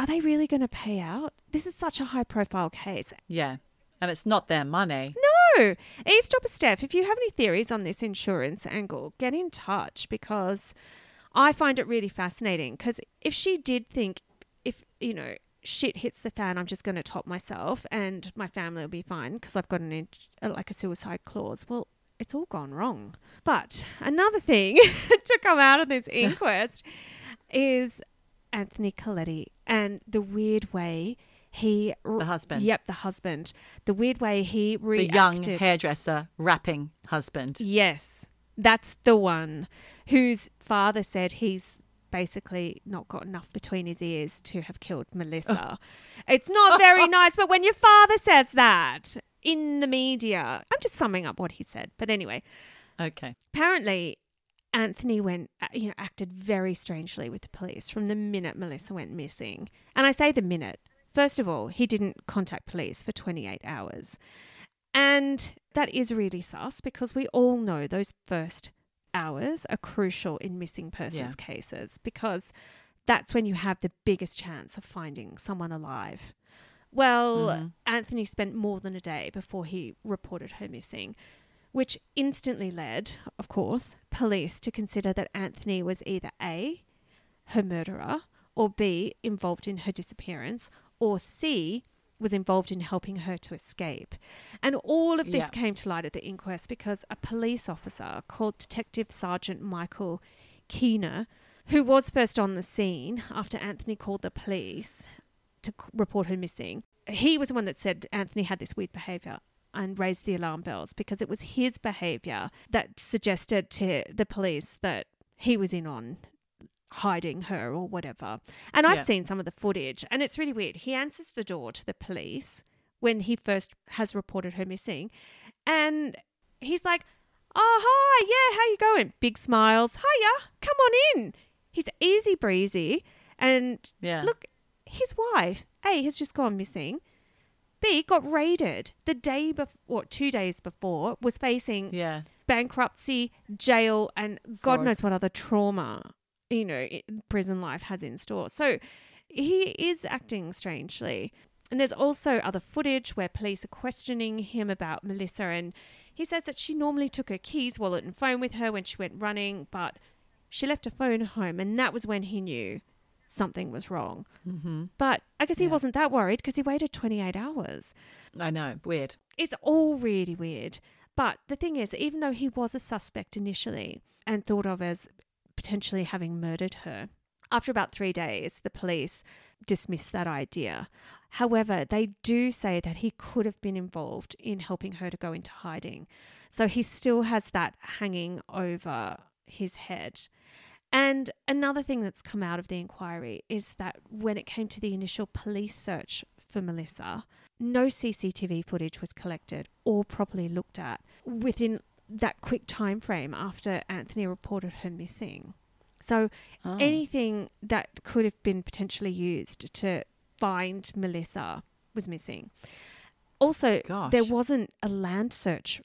B: are they really going to pay out? This is such a high profile case.
A: yeah. And it's not their money.
B: No! Eavesdropper Steph, if you have any theories on this insurance angle, get in touch because I find it really fascinating. Because if she did think, if, you know, shit hits the fan, I'm just going to top myself and my family will be fine because I've got an, in- uh, like a suicide clause. Well, it's all gone wrong. But another thing to come out of this inquest is Anthony Koletti and the weird way he
A: The husband.
B: Yep, the husband. The weird way he reacted.
A: The young hairdresser rapping husband.
B: Yes, that's the one whose father said he's basically not got enough between his ears to have killed Melissa. It's not very nice, but when your father says that in the media, I'm just summing up what he said. But anyway,
A: Okay.
B: apparently Anthony went, uh, you know, acted very strangely with the police from the minute Melissa went missing. And I say the minute. First of all, he didn't contact police for 28 hours. And that is really sus because we all know those first hours are crucial in missing persons cases because that's when you have the biggest chance of finding someone alive. Well, mm-hmm. Anthony spent more than a day before he reported her missing, which instantly led, of course, police to consider that Anthony was either A, her murderer, or B, involved in her disappearance, or C, was involved in helping her to escape. And all of this
A: Yeah.
B: came to light at the inquest because a police officer called Detective Sergeant Michael Keener, who was first on the scene after Anthony called the police to report her missing, he was the one that said Anthony had this weird behavior and raised the alarm bells because it was his behavior that suggested to the police that he was in on hiding her or whatever. And I've
A: Yeah.
B: seen some of the footage and it's really weird. He answers the door to the police when he first has reported her missing and he's like, "Oh, hi. Yeah, how you going?" Big smiles. "Hiya. Come on in." He's easy breezy and
A: Yeah.
B: look, his wife, A, has just gone missing. B, got raided the day before, what, two days before, was facing
A: Yeah.
B: bankruptcy, jail, and God knows what other trauma, you know, prison life has in store. So he is acting strangely. And there's also other footage where police are questioning him about Melissa, and he says that she normally took her keys, wallet, and phone with her when she went running, but she left her phone home, and that was when he knew something was wrong.
A: Mm-hmm.
B: But I guess he
A: Yeah.
B: wasn't that worried because he waited 28 hours
A: I know. Weird.
B: it's all really weird. But the thing is, even though he was a suspect initially and thought of as potentially having murdered her, after about three days, the police dismissed that idea. However, they do say that he could have been involved in helping her to go into hiding. So he still has that hanging over his head. And another thing that's come out of the inquiry is that when it came to the initial police search for Melissa, no CCTV footage was collected or properly looked at within that quick time frame after Anthony reported her missing. So
A: Oh.
B: anything that could have been potentially used to find Melissa was missing. Also,
A: Gosh.
B: there wasn't a land search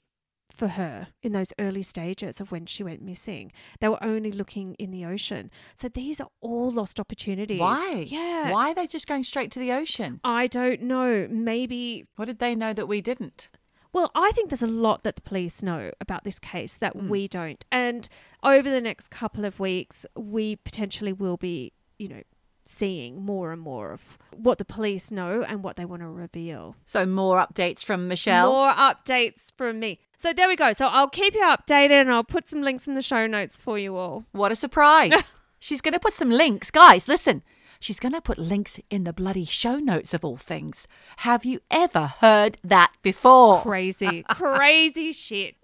B: for her in those early stages of when she went missing. They were only looking in the ocean. So these are all lost opportunities.
A: Why?
B: Yeah.
A: Why are they just going straight to the ocean?
B: I don't know. Maybe
A: What did they know that we didn't?
B: Well, I think there's a lot that the police know about this case that
A: Mm.
B: we don't. And over the next couple of weeks, we potentially will be, you know, seeing more and more of what the police know and what they want to reveal.
A: So more updates from Michelle.
B: More updates from me. So there we go. So I'll keep you updated and I'll put some links in the show notes for you all.
A: What a surprise. She's going to put some links. Guys, listen. She's going to put links in the bloody show notes of all things. Have you ever heard that before?
B: Crazy, crazy shit.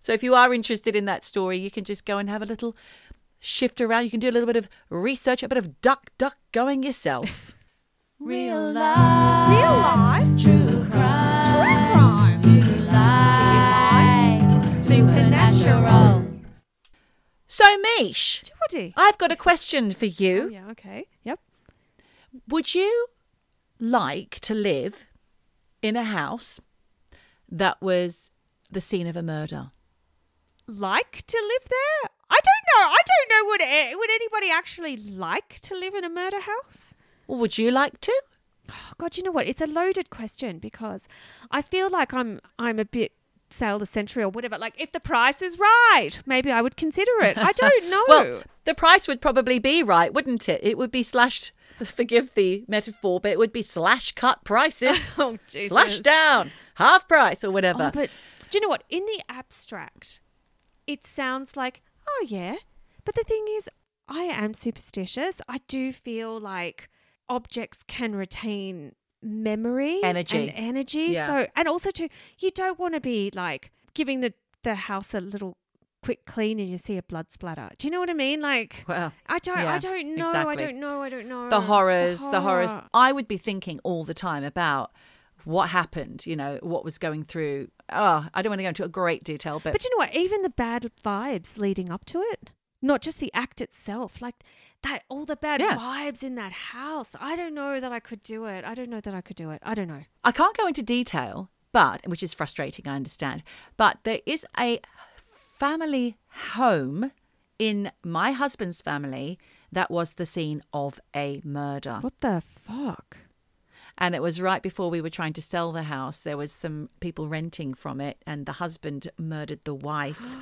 A: So if you are interested in that story, you can just go and have a little shift around. You can do a little bit of research, a bit of duck duck going yourself. Real life.
B: Real life.
A: True crime. So, Mish,
B: Woody.
A: I've got a question for you.
B: Oh, yeah, okay. Yep.
A: Would you like to live in a house that was the scene of a murder?
B: like to live there? I don't know. I don't know. Would a- would anybody actually like to live in a murder house?
A: Or would you like to?
B: Oh, God, you know what? It's a loaded question because I feel like I'm I'm a bit sale the century or whatever. Like if the price is right, maybe I would consider it. I don't know.
A: Well, the price would probably be right, wouldn't it? It would be slashed. Forgive the metaphor, but it would be slash cut prices,
B: oh, Jesus.
A: slash down, half price or whatever.
B: Oh, but do you know what? In the abstract, it sounds like, oh, yeah. But the thing is, I am superstitious. I do feel like objects can retain memory
A: Energy.
B: and energy.
A: Yeah.
B: So, and also, too, you don't want to be like giving the, the house a little quick clean and you see a blood splatter. Do you know what I mean? Like,
A: well,
B: I don't,
A: yeah,
B: I don't know. I don't know. I don't know.
A: the horrors, the, horrors. I would be thinking all the time about what happened, you know, what was going through. Oh, I don't want to go into a great detail, but,
B: But you know what? Even the bad vibes leading up to it, not just the act itself, like that, all the bad
A: Yeah.
B: vibes in that house. I don't know that I could do it. I don't know that I could do it. I don't know.
A: I can't go into detail, but which is frustrating, I understand. But there is a family home in my husband's family that was the scene of a murder.
B: What the fuck?
A: And it was right before we were trying to sell the house. There was some people renting from it, and the husband murdered the wife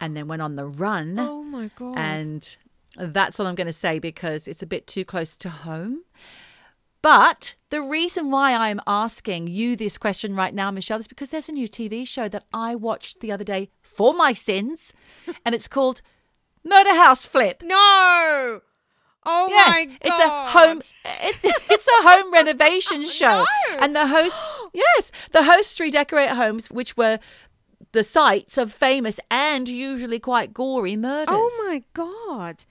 A: and then went on the run.
B: Oh my god.
A: And that's all I'm going to say because it's a bit too close to home. But the reason why I'm asking you this question right now, Michelle, is because there's a new TV show that I watched the other day for my sins, and it's called Murder House Flip.
B: no. Oh
A: Yes,
B: my god.
A: it's a home. It's, it's a home renovation show,
B: No.
A: and the host, yes, the hosts redecorate homes, which were the sites of famous and usually quite gory murders.
B: Oh my god.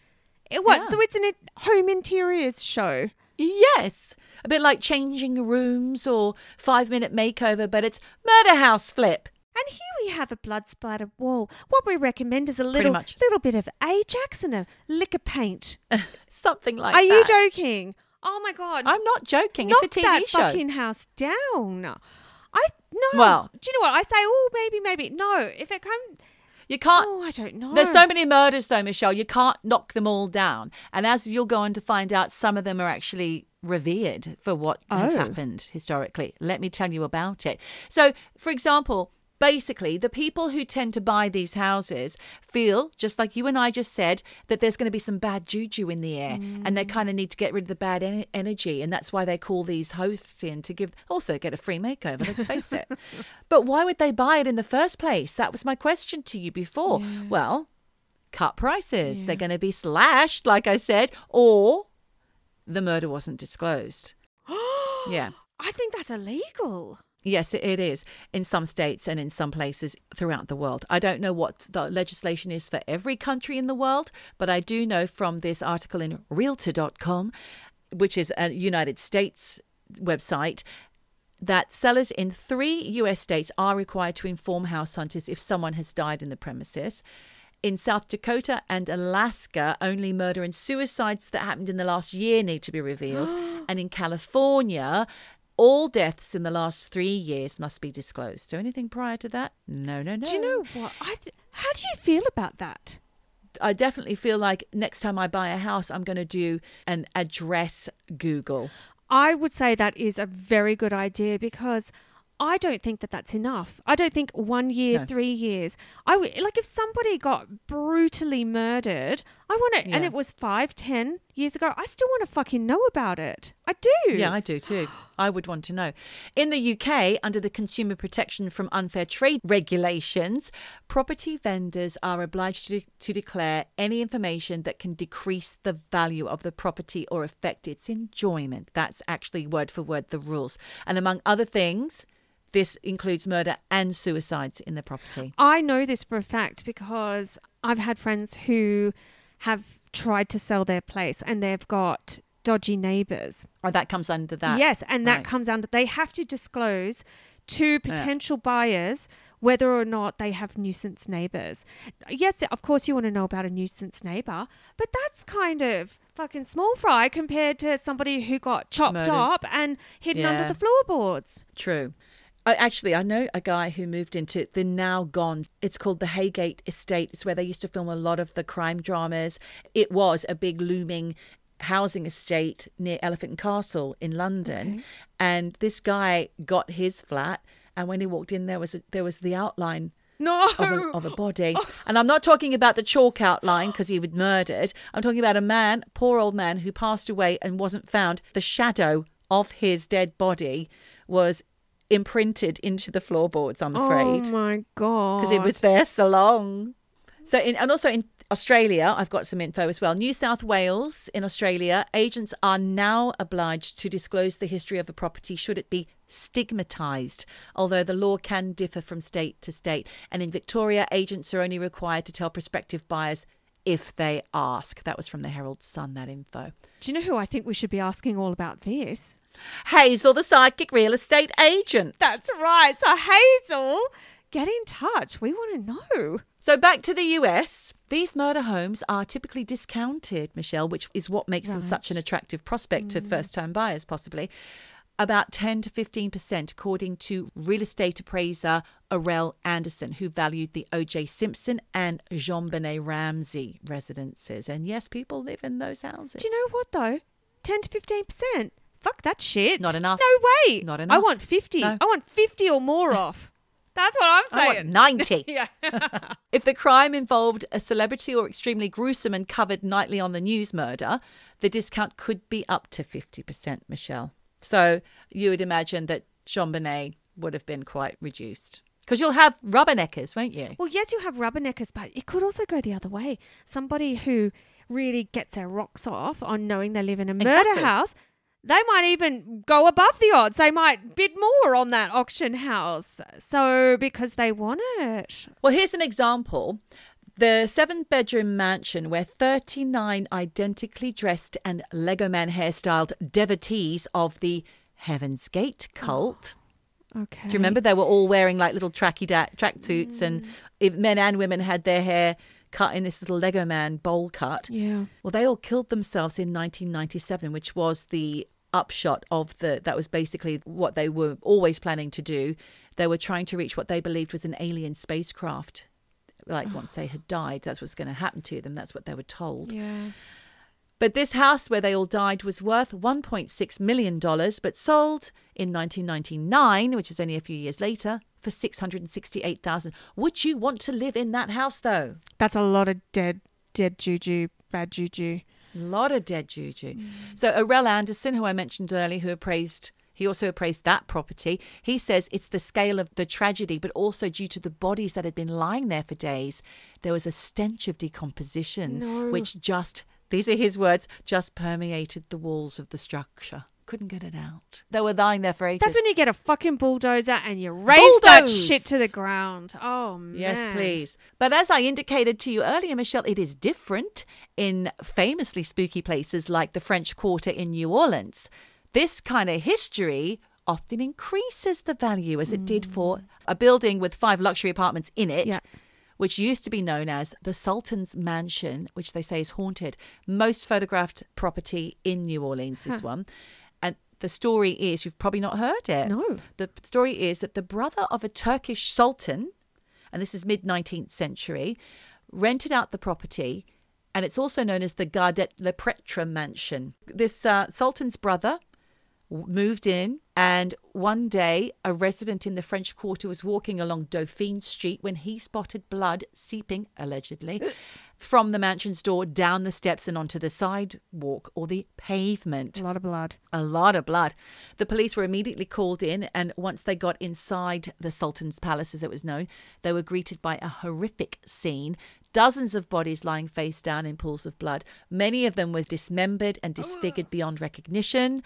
B: What?
A: Yeah.
B: So it's an home interiors show.
A: Yes, a bit like changing rooms or five minute makeover, but it's Murder House Flip.
B: And here we have a blood splattered wall. What we recommend is a little little bit of Ajax and a lick of paint.
A: Something like that.
B: Are
A: that.
B: you joking? Oh my god.
A: I'm not joking.
B: Knock
A: it's a TV
B: that
A: show.
B: fucking house down. I no.
A: Well-
B: do you know what I say? Oh, maybe, maybe. No, if it comes.
A: You can't.
B: Oh, I don't know.
A: There's so many murders, though, Michelle. You can't knock them all down. And as you'll go on to find out, some of them are actually revered for what has
B: Oh.
A: happened historically. Let me tell you about it. So, for example, basically, the people who tend to buy these houses feel, just like you and I just said, that there's going to be some bad juju in the air and they mm. kind of need to get rid of the bad en- energy. And that's why they call these hosts in to give, also get a free makeover, let's face it. But why would they buy it in the first place? That was my question to you before. Well, cut prices. They're going to be slashed, like I said, or the murder wasn't disclosed. yeah.
B: I think that's illegal.
A: Yes, it- is in some states and in some places throughout the world. I don't know what the legislation is for every country in the world, but I do know from this article in Realtor.com, which is a United States website, that sellers in three US states are required to inform house hunters if someone has died in the premises. In South Dakota and Alaska, only murder and suicides that happened in the last year need to be revealed. and in California, all deaths in the last three years must be disclosed. So anything prior to that, no, no, no.
B: Do you know what? I th- how do you feel about that?
A: I definitely feel like next time I buy a house, I'm going to do an address Google.
B: I would say that is a very good idea because I don't think that that's enough. I don't think one year,
A: No.
B: three years. I like if somebody got brutally murdered. I want to, and it was five, ten years ago. I still want to fucking know about it. I do.
A: Yeah, I do too. I would want to know. In the UK, under the Consumer Protection from Unfair Trade regulations, property vendors are obliged to, to declare any information that can decrease the value of the property or affect its enjoyment. That's actually word for word the rules. And among other things, this includes murder and suicides in the property.
B: I know this for a fact because I've had friends who have tried to sell their place and they've got dodgy neighbors.
A: Or oh, that comes under that.
B: yes, and that
A: right.
B: comes under they have to disclose to potential buyers whether or not they have nuisance neighbors. Yes, of course you want to know about a nuisance neighbor, but that's kind of fucking small fry compared to somebody who got chopped
A: Murders.
B: up and hidden under the floorboards.
A: True. I, actually, I know a guy who moved into the now gone. It's called the Heygate Estate. It's where they used to film a lot of the crime dramas. It was a big looming housing estate near Elephant and Castle in London, and this guy got his flat. And when he walked in, there was a, there was the outline
B: No.
A: of a, of a body. Oh. And I'm not talking about the chalk outline because he was murdered. I'm talking about a man, poor old man, who passed away and wasn't found. The shadow of his dead body was imprinted into the floorboards, I'm afraid,
B: Oh my god.
A: because it was there so long. So, in, and also in Australia, I've got some info as well. New South Wales in Australia, agents are now obliged to disclose the history of a property should it be stigmatised, although the law can differ from state to state. And in Victoria, agents are only required to tell prospective buyers if they ask. That was from the Herald Sun, that info.
B: Do you know who I think we should be asking all about this?
A: Hazel, the psychic real estate agent.
B: That's right. So Hazel, get in touch. We want to know.
A: So back to the US. These murder homes are typically discounted, Michelle, which is what makes them such an attractive prospect to mm. first time buyers, possibly. About 10 to 15%, according to real estate appraiser Aurel Anderson, who valued the O.J. Simpson and JonBenét Ramsey residences. And yes, people live in those houses.
B: Do you know what though? Ten to fifteen percent. Fuck that shit.
A: Not enough.
B: No way.
A: Not enough.
B: I want 50.
A: No.
B: I want 50 or more off. That's what I'm
A: I
B: saying.
A: want 90.
B: yeah.
A: If the crime involved a celebrity or extremely gruesome and covered nightly on the news murder, the discount could be up to 50%, Michelle. So you would imagine that JonBenét would have been quite reduced. Because you'll have rubberneckers, won't you?
B: Well, yes, you have rubberneckers, but it could also go the other way. Somebody who really gets their rocks off on knowing they live in a murder
A: Exactly.
B: house, they might even go above the odds. They might bid more on that auction house. So, because they want it.
A: Well, here's an example. The seven bedroom mansion where 39 identically dressed and Lego Man hairstyled devotees of the Heaven's Gate cult.
B: Oh, okay.
A: Do you remember they were all wearing like little tracky da- tracksuits, and mm. if men and women had their hair cut in this little Lego Man bowl cut?
B: Yeah.
A: Well, they all killed themselves in 1997, which was the upshot of the. That was basically what they were always planning to do. They were trying to reach what they believed was an alien spacecraft. Like once they had died, that's what's going to happen to them. That's what they were told.
B: Yeah.
A: But this house where they all died was worth $1.6 million, but sold in 1999, which is only a few years later, for 668000 Would you want to live in that house, though?
B: That's a lot of dead, dead juju, bad juju.
A: A lot of dead juju. Mm. So, Arel Anderson, who I mentioned earlier, who appraised. He also appraised that property. He says it's the scale of the tragedy, but also due to the bodies that had been lying there for days. There was a stench of decomposition,
B: No.
A: which just, these are his words, just permeated the walls of the structure. Couldn't get it out. They were lying there for ages.
B: That's when you get a fucking bulldozer and you raise that shit to the ground. Oh, man.
A: Yes, please. But as I indicated to you earlier, Michelle, it is different in famously spooky places like the French Quarter in New Orleans. This kind of history often increases the value as it did for mm. a building with five luxury apartments in it.
B: Yeah.
A: Which used to be known as the Sultan's Mansion, which they say is haunted. Most photographed property in New Orleans, this one. The story is you've probably not heard it.
B: No.
A: The story is that the brother of a Turkish sultan, and this is mid 19th century, rented out the property, and it's also known as the Gardet Le Pretre mansion. This uh, sultan's brother moved in, and one day a resident in the French Quarter was walking along Dauphine Street when he spotted blood seeping, allegedly, from the mansion's door down the steps and onto the sidewalk or the pavement
B: A lot of blood.
A: a lot of blood. The police were immediately called in, and once they got inside the Sultan's palace, as it was known, they were greeted by a horrific scene. Dozens of bodies lying face down in pools of blood. Many of them were dismembered and disfigured beyond recognition.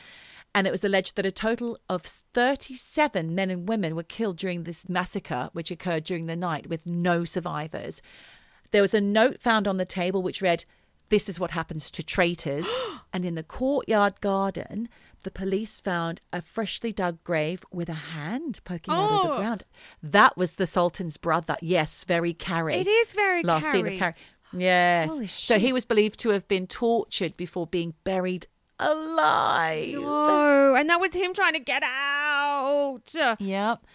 A: And it was alleged that a total of 37 men and women were killed during this massacre, which occurred during the night with no survivors. There was a note found on the table which read, This is what happens to traitors. and in the courtyard garden, the police found a freshly dug grave with a hand poking out of the
B: Oh.
A: ground. That was the Sultan's brother. Yes, very Carrie.
B: It is very
A: Last scene of
B: Carrie.
A: Carrie. Yes. So he was believed to have been tortured before being buried alive.
B: No, and that was him trying to get out.
A: Yep.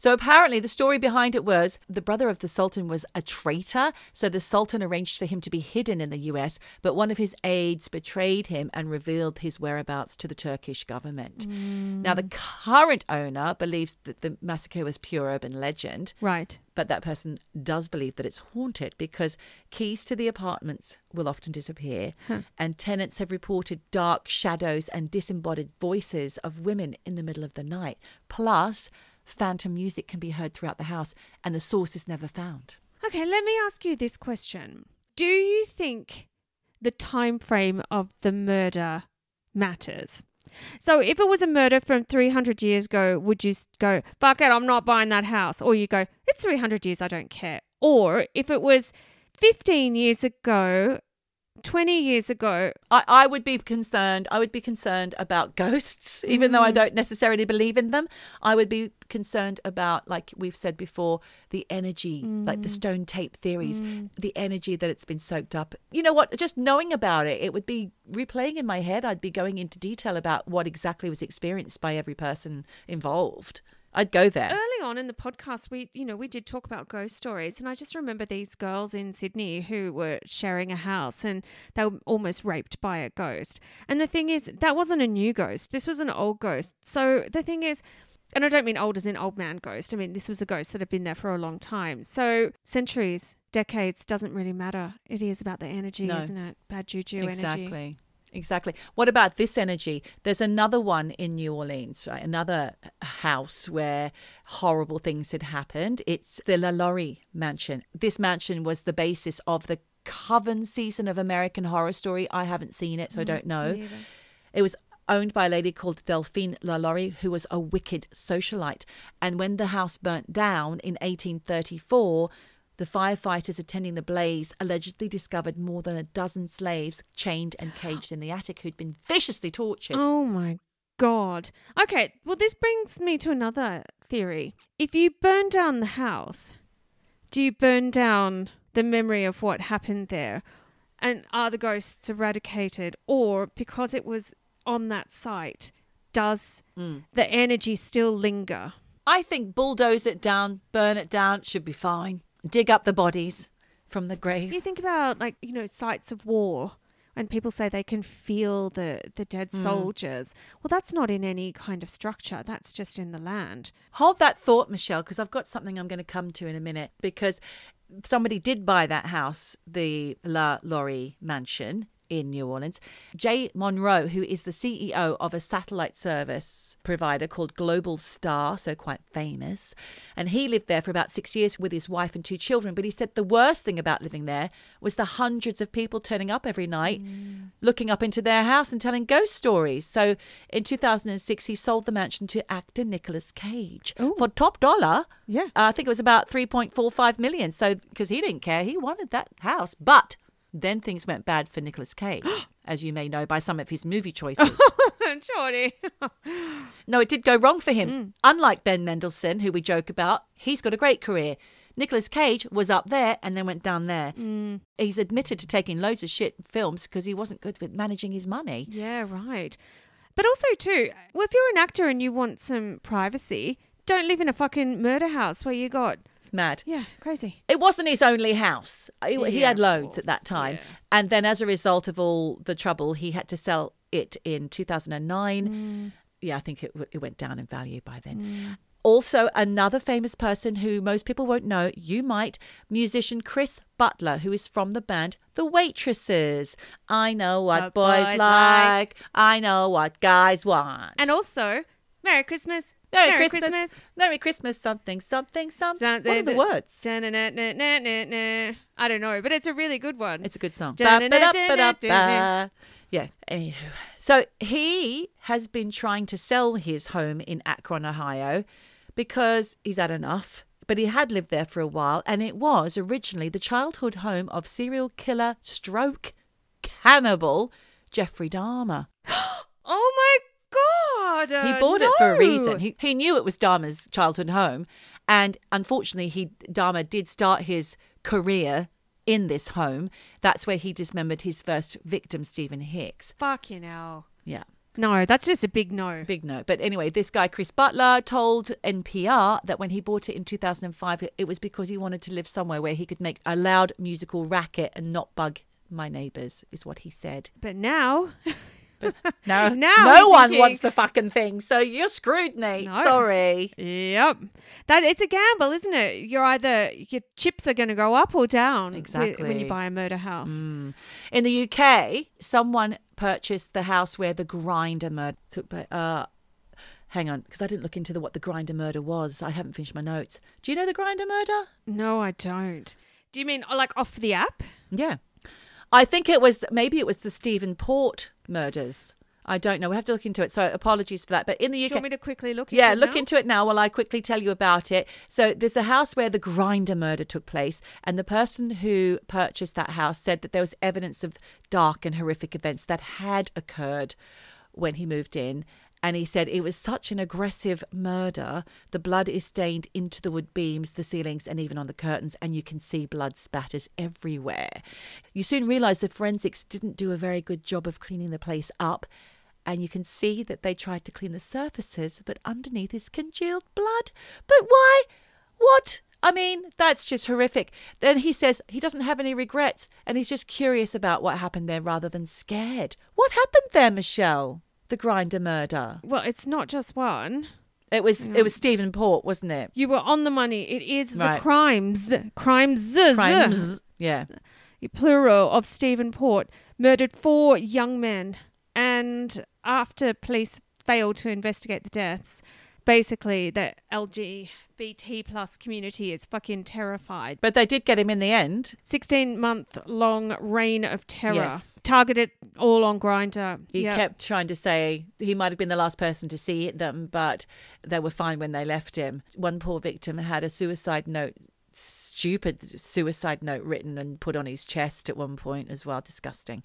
A: So apparently, the story behind it was the brother of the Sultan was a traitor. So the Sultan arranged for him to be hidden in the US, but one of his aides betrayed him and revealed his whereabouts to the Turkish government. Mm. Now, the current owner believes that the massacre was pure urban legend,
B: Right.
A: but that person does believe that it's haunted because keys to the apartments will often disappear, and tenants have reported dark shadows and disembodied voices of women in the middle of the night. Plus, phantom music can be heard throughout the house, and the source is never found.
B: Okay, let me ask you this question. Do you think the time frame of the murder matters? So if it was a murder from 300 years ago, would you go, fuck it, I'm not buying that house? Or you go, it's 300 years, I don't care. Or if it was 15 years ago, 20 years ago,
A: I, I would be concerned. I would be concerned about ghosts, even though I mm-hmm. don't necessarily believe in them. I would be concerned about, like we've said before, the energy, like the mm. stone tape theories, mm. the energy that it's been soaked up. You know what? Just knowing about it, it would be replaying in my head. I'd be going into detail about what exactly was experienced by every person involved. I'd go there.
B: Early on in the podcast, we you know we did talk about ghost stories, and I just remember these girls in Sydney who were sharing a house, and they were almost raped by a ghost. And the thing is, that wasn't a new ghost. This was an old ghost. So the thing is. And I don't mean old as in old man ghost. I mean, this was a ghost that had been there for a long time. So, centuries, decades doesn't really matter. It is about the energy,
A: No.
B: isn't it? Bad juju energy.
A: Exactly. Exactly. What about this energy? There's another one in New Orleans, right? Another uh, house where horrible things had happened. It's the La Laurie mansion. This mansion was the basis of the Coven season of American Horror Story. I haven't seen it, so I mm, don't know.
B: Either.
A: It was owned by a lady called Delphine Lalaurie, who was a wicked socialite. And when the house burnt down in 1834, the firefighters attending the blaze allegedly discovered more than a dozen slaves chained and caged in the attic who'd been viciously tortured.
B: Oh my god. Okay, well this brings me to another theory. If you burn down the house, do you burn down the memory of what happened there? And are the ghosts eradicated or because it was on that site, does
A: Mm.
B: the energy still linger?
A: I think bulldoze it down, burn it down, should be fine. Dig up the bodies from the grave.
B: You think about like, you know, sites of war and people say they can feel the the dead hmm. soldiers. Well, that's not in any kind of structure. That's just in the land.
A: Hold that thought, Michelle, because I've got something I'm going to come to in a minute. Because somebody did buy that house, the La Laurie Mansion in New Orleans. Jay Monroe, who is the CEO of a satellite service provider called Globalstar, so quite famous, and he lived there for about six years with his wife and two children. But he said the worst thing about living there was the hundreds of people turning up every night, looking up into their house and telling ghost stories. So in 2006, he sold the mansion to actor Nicolas Cage
B: Ooh.
A: for top dollar.
B: Yeah.
A: Uh, I think it was about 3.45 million. So, because he didn't care, he wanted that house. But then things went bad for Nicolas Cage, as you may know by some of his movie choices.
B: Geordie.
A: no, it did go wrong for him. Mm. Unlike Ben Mendelsohn, who we joke about, he's got a great career. Nicolas Cage was up there and then went down there. Mm. He's admitted to taking loads of shit films because he wasn't good with managing his money.
B: Yeah, right. But also, too, well, if you're an actor and you want some privacy, don't live in a fucking murder house where you got,
A: It's mad.
B: yeah, crazy.
A: It wasn't his only house. He, he had loads at that time.
B: yeah.
A: And then, as a result of all the trouble, he had to sell it in 2009.
B: Mm.
A: Yeah, I think it, it went down in value by then. Also, another famous person who most people won't know, you might, musician Chris Butler, who is from the band The Waitresses. I know what,
B: What
A: boys,
B: boys
A: like.
B: like.
A: I know what guys want.
B: And also, Merry Christmas.
A: Merry, Christmas. Merry Christmas, something, something, something.
B: Dun-
A: what are the
B: dun-
A: words?
B: I don't know, but it's a really good one.
A: It's a good song. Yeah. Anywho, so he has been trying to sell his home in Akron, Ohio, because he's had enough. But he had lived there for a while, and it was originally the childhood home of serial killer, stroke, cannibal Jeffrey Dahmer.
B: oh my
A: He bought it for a reason. He, he knew it was Dahmer's childhood home, and unfortunately, he Dharma did start his career in this home. That's where he dismembered his first victim, Stephen Hicks.
B: Fucking hell.
A: Yeah,
B: No, that's just a big no.
A: big no. But anyway, this guy Chris Butler told NPR that when he bought it in 2005, it- it was because he wanted to live somewhere where he could make a loud musical racket and not bug my neighbors. Is what he said.
B: But now,
A: Now,
B: Now
A: no
B: I'm
A: one
B: thinking-
A: wants the fucking thing, so you're screwed, Nate.
B: No.
A: Sorry.
B: yep, that it's a gamble, isn't it? You're either your chips are going to go up or down. exactly when you buy a murder house.
A: Mm. In the UK, someone purchased the house where the Grindr murder took place. Uh, hang on, because I didn't look into the, what the Grindr murder was. I haven't finished my notes. Do you know the Grindr murder?
B: No, I don't. Do you mean uh, like off the app?
A: Yeah. I think it was, maybe it was the Stephen Port murders. I don't know. We have to look into it. So apologies for that. But in the
B: Do
A: UK.
B: you want me to quickly look?
A: Yeah,
B: it
A: look
B: now?
A: into it now while I quickly tell you about it. So there's a house where the Grindr murder took place, and the person who purchased that house said that there was evidence of dark and horrific events that had occurred when he moved in. And he said it was such an aggressive murder. The blood is stained into the wood beams, the ceilings, and even on the curtains, and you can see blood spatters everywhere. You soon realize the forensics didn't do a very good job of cleaning the place up and you can see that they tried to clean the surfaces, but underneath is congealed blood. But why? What? I mean, that's just horrific. Then he says he doesn't have any regrets and he's just curious about what happened there rather than scared. What happened there, Michelle? The Grindr murder.
B: Well, it's not just one.
A: It was it was Stephen Port, wasn't it?
B: You were on the money. It is
A: Right.
B: the crimes, crimes,
A: Crimes. Yeah.
B: plural of Stephen Port, murdered four young men. And after police failed to investigate the deaths, basically the LGBT plus community is fucking terrified.
A: But they did get him in the end.
B: 16 month long reign of terror.
A: Yes.
B: Targeted all on Grindr.
A: He kept trying to say he might have been the last person to see them, but they were fine when they left him. One poor victim had a suicide note, stupid suicide note written and put on his chest at one point as well. Disgusting.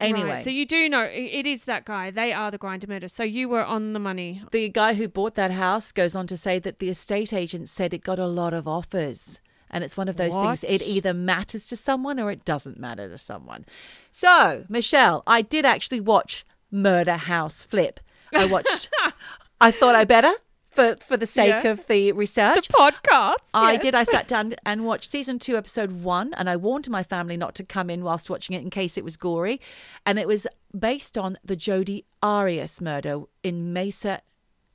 A: Anyway,
B: Right, So you do know it it is that guy. They are the Grindr murder. So you were on the money.
A: the guy who bought that house goes on to say that the estate agent said it got a lot of offers. And it's one of those things, it either matters to someone or it doesn't matter to someone. So, Michelle, I did actually watch Murder House Flip. I watched, I thought I better for, for the sake
B: Yeah.
A: of the research.
B: The podcast.
A: I did. I sat down and watched season two, episode one, and I warned my family not to come in whilst watching it in case it was gory. And it was based on the Jodi Arias murder in Mesa,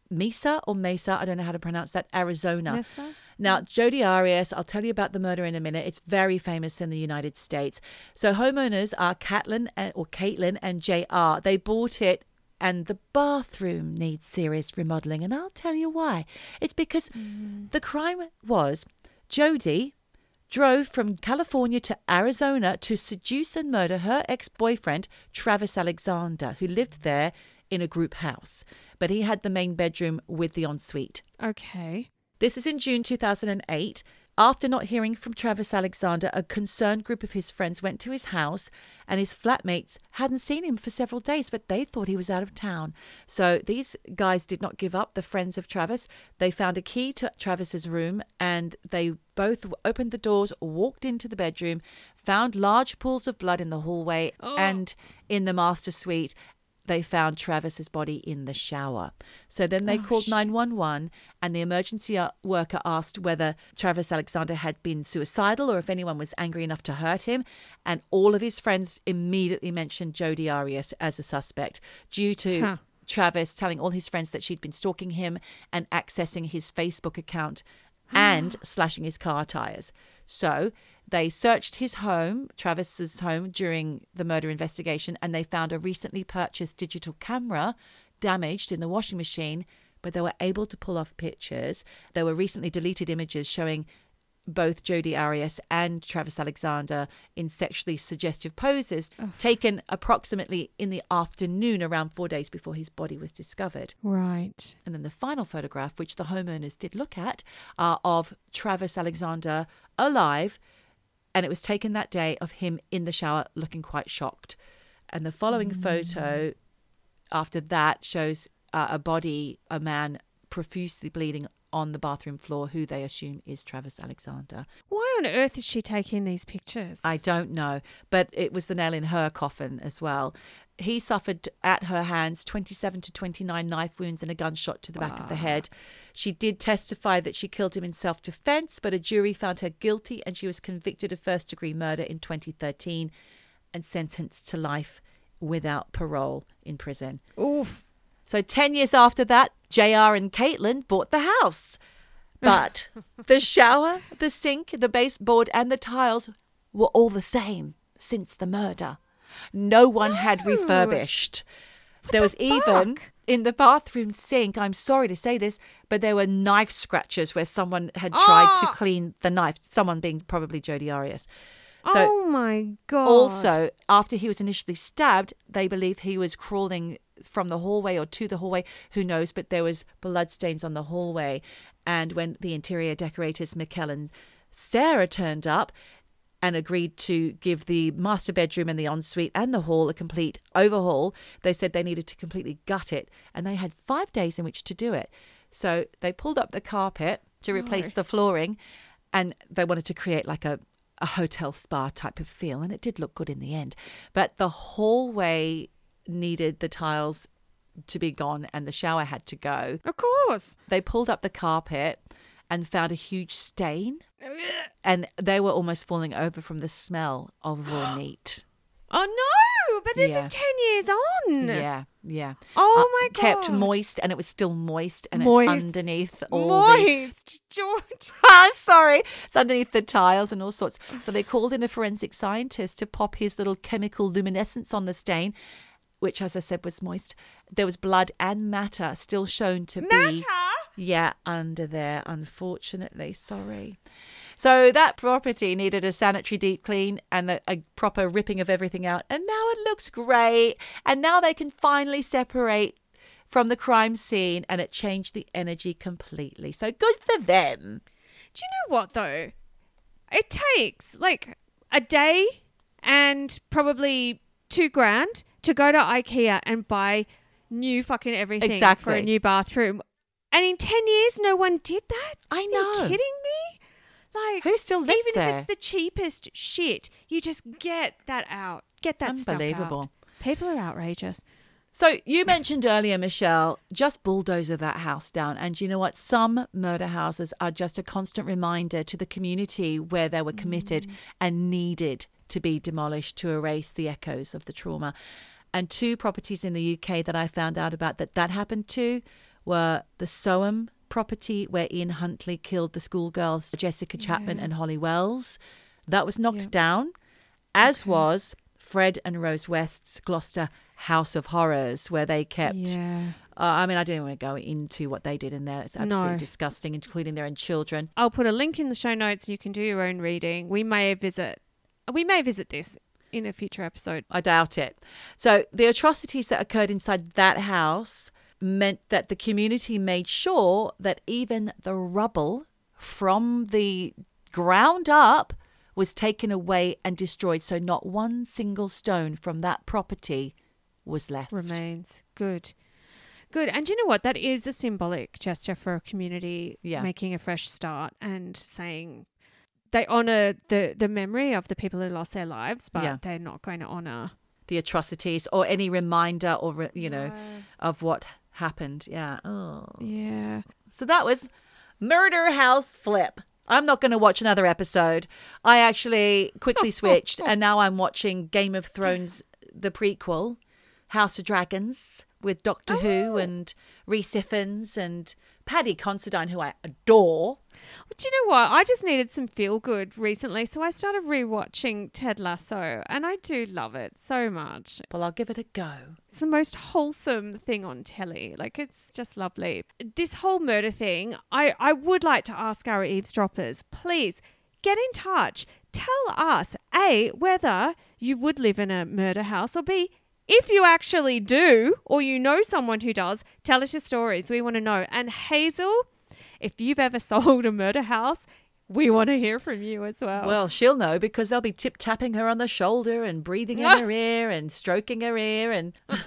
A: Mesa or Mesa, I don't know how to pronounce that, Arizona.
B: Mesa?
A: Now, Jodi Arias, I'll tell you about the murder in a minute. It's very famous in the United States. So homeowners are Catlin eh, or Caitlin and JR. They bought it and the bathroom needs serious remodeling. And I'll tell you why. It's because mm. the crime was Jodi drove from California to Arizona to seduce and murder her ex boyfriend, Travis Alexander, who lived there in a group house. But he had the main bedroom with the ensuite.
B: Okay.
A: This is in June 2008. After not hearing from Travis Alexander, a concerned group of his friends went to his house, and his flatmates hadn't seen him for several days, but they thought he was out of town. So these guys did not give up, the friends of Travis. They found a key to Travis's room, and they both opened the doors, walked into the bedroom, found large pools of blood in the hallway oh. and in the master suite they found Travis's body in the shower. So then they called 911 and the emergency uh, worker asked whether Travis Alexander had been suicidal or if anyone was angry enough to hurt him. And all of his friends immediately mentioned Jodi Arias as a suspect due to
B: Huh.
A: Travis telling all his friends that she'd been stalking him and accessing his Facebook account and slashing his car tires. So they searched his home, Travis's home, during the murder investigation, and they found a recently purchased digital camera damaged in the washing machine, but they were able to pull off pictures. There were recently deleted images showing both Jodi Arias and Travis Alexander in sexually suggestive poses, taken approximately in the afternoon, around four days before his body was discovered.
B: Right.
A: And then the final photograph, which the homeowners did look at, are of Travis Alexander alive. And it was taken that day of him in the shower looking quite shocked. And the following photo after that shows uh, a body, a man profusely bleeding on the bathroom floor, who they assume is Travis Alexander.
B: Why on earth is she taking these pictures?
A: I don't know, but it was the nail in her coffin as well. He suffered at her hands 27 to 29 knife wounds and a gunshot to the back of the head. She did testify that she killed him in self defense, but a jury found her guilty and she was convicted of first degree murder in 2013 and sentenced to life without parole in prison.
B: Oof.
A: So 10 years after that, JR and Caitlin bought the house. But the shower, the sink, the baseboard, and the tiles were all the same since the murder. No one had
B: No.
A: refurbished. there
B: the
A: was even in the bathroom sink, I'm sorry to say this, but there were knife scratches where someone had tried to
B: Ah!
A: clean the knife, someone being probably Jodi Arias. So
B: oh my god.
A: also, after he was initially stabbed, they believe he was crawling from the hallway or to the hallway. Who knows? But there was bloodstains on the hallway. And when the interior decorators, Mikkel and Sarah, turned up and agreed to give the master bedroom and the ensuite and the hall a complete overhaul, they said they needed to completely gut it. And they had five days in which to do it. So they pulled up the carpet to oh, replace
B: Right.
A: the flooring and they wanted to create like a a hotel spa type of feel and it did look good in the end but the hallway needed the tiles to be gone and the shower had to go.
B: Of course.
A: They pulled up the carpet and found a huge stain, and they were almost falling over from the smell of raw meat.
B: Oh no! But this
A: Yeah.
B: is ten years on.
A: Yeah, yeah.
B: Oh
A: Uh,
B: my god!
A: Kept moist, and it was still moist, and
B: Moist.
A: it's underneath all the
B: Moist, George.
A: Ah, sorry. It's underneath the tiles and all sorts. So they called in a forensic scientist to pop his little chemical luminescence on the stain, which, as I said, was moist. There was blood and matter still shown to be.
B: Matter?
A: Yeah, under there, unfortunately. Sorry. So that property needed a sanitary deep clean and the, a proper ripping of everything out. And now it looks great. And now they can finally separate from the crime scene and it changed the energy completely. So good for them.
B: Do you know what though? It takes like a day and probably two grand to go to IKEA and buy new fucking everything for a new bathroom. And in ten years, no one did that.
A: I
B: Are you
A: know.
B: kidding me? Like
A: Who still lives
B: even if it's the cheapest shit, you just get that out. Get that stuff out.
A: Unbelievable.
B: People are outrageous.
A: So you mentioned earlier, Michelle, just bulldozer that house down. And you know what? Some murder houses are just a constant reminder to the community where they were committed mm. and needed to be demolished to erase the echoes of the trauma. And two properties in the UK that I found out about that that happened to were the Soham property where Ian Huntley killed the schoolgirls Jessica Chapman and Holly Wells. That was knocked down, as was Fred and Rose West's Gloucester House of Horrors, where they kept.
B: Yeah.
A: Uh, I mean, I don't want to go into what they did in there. It's absolutely
B: No.
A: disgusting, including their own children.
B: I'll put a link in the show notes. You can do your own reading. We may visit. We may visit this in a future episode.
A: I doubt it. So the atrocities that occurred inside that house meant that the community made sure that even the rubble from the ground up was taken away and destroyed. So not one single stone from that property was left.
B: Remains good. Good. And you know what? That is a symbolic gesture for a community
A: Yeah.
B: making a fresh start and saying they honor the, the memory of the people who lost their lives, but
A: Yeah.
B: they're not going to honor.
A: The atrocities or any reminder or, you know, of what happened. Yeah. Oh.
B: Yeah.
A: So that was Murder House Flip. I'm not going to watch another episode. I actually quickly switched and now I'm watching Game of Thrones, the prequel, House of Dragons, with Doctor Who oh. and Rhys Ifans and Paddy Considine, who I adore.
B: Do you know what? I just needed some feel good recently, so I started rewatching Ted Lasso, and I do love it so much.
A: Well, I'll give it a go.
B: It's the most wholesome thing on telly. Like it's just lovely. This whole murder thing, I, I would like to ask our eavesdroppers, please get in touch. Tell us A whether you would live in a murder house or B if you actually do or you know someone who does, tell us your stories. We want to know. And Hazel, if you've ever sold a murder house, we want to hear from you as well.
A: Well, she'll know because they'll be tip tapping her on the shoulder and breathing in her ear and stroking her ear and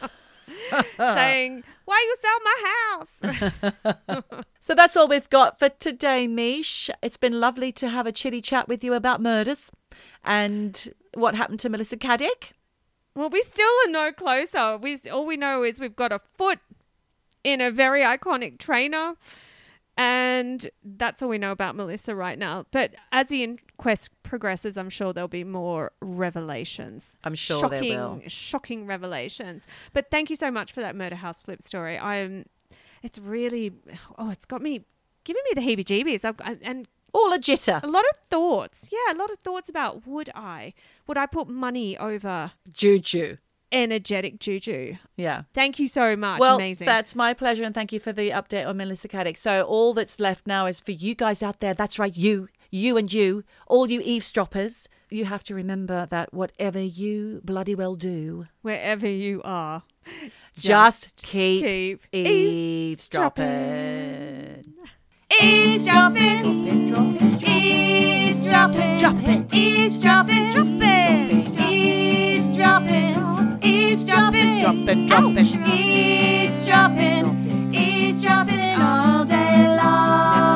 B: saying, "Why you sell my house?"
A: So that's all we've got for today, Mish. It's been lovely to have a chitty chat with you about murders and what happened to Melissa Caddick.
B: Well, we still are no closer. We all we know is we've got a foot in a very iconic trainer, and that's all we know about Melissa right now. But as the inquest progresses, I'm sure there'll be more revelations.
A: I'm sure there
B: shocking,
A: will.
B: shocking revelations. But thank you so much for that murder house flip story. I'm. It's really. Oh, it's got me giving me the heebie-jeebies. I've, I- and
A: All a jitter.
B: a lot of thoughts. Yeah, a lot of thoughts about would I would I put money over
A: Juju.
B: energetic juju?
A: Yeah.
B: Thank you so much.
A: Well,
B: Amazing.
A: that's my pleasure, and thank you for the update on Melissa Caddick. So all that's left now is for you guys out there. That's right, you, you and you, all you eavesdroppers. You have to remember that whatever you bloody well do,
B: Wherever you are,
A: just, keep,
B: keep
A: eavesdropping.
C: Eavesdropping. Eavesdropping. Eavesdropping. Eavesdropping. Eavesdropping. Eavesdropping. Eavesdropping.
A: Dropping. Dropping.
C: Eavesdropping. Eavesdropping all day long.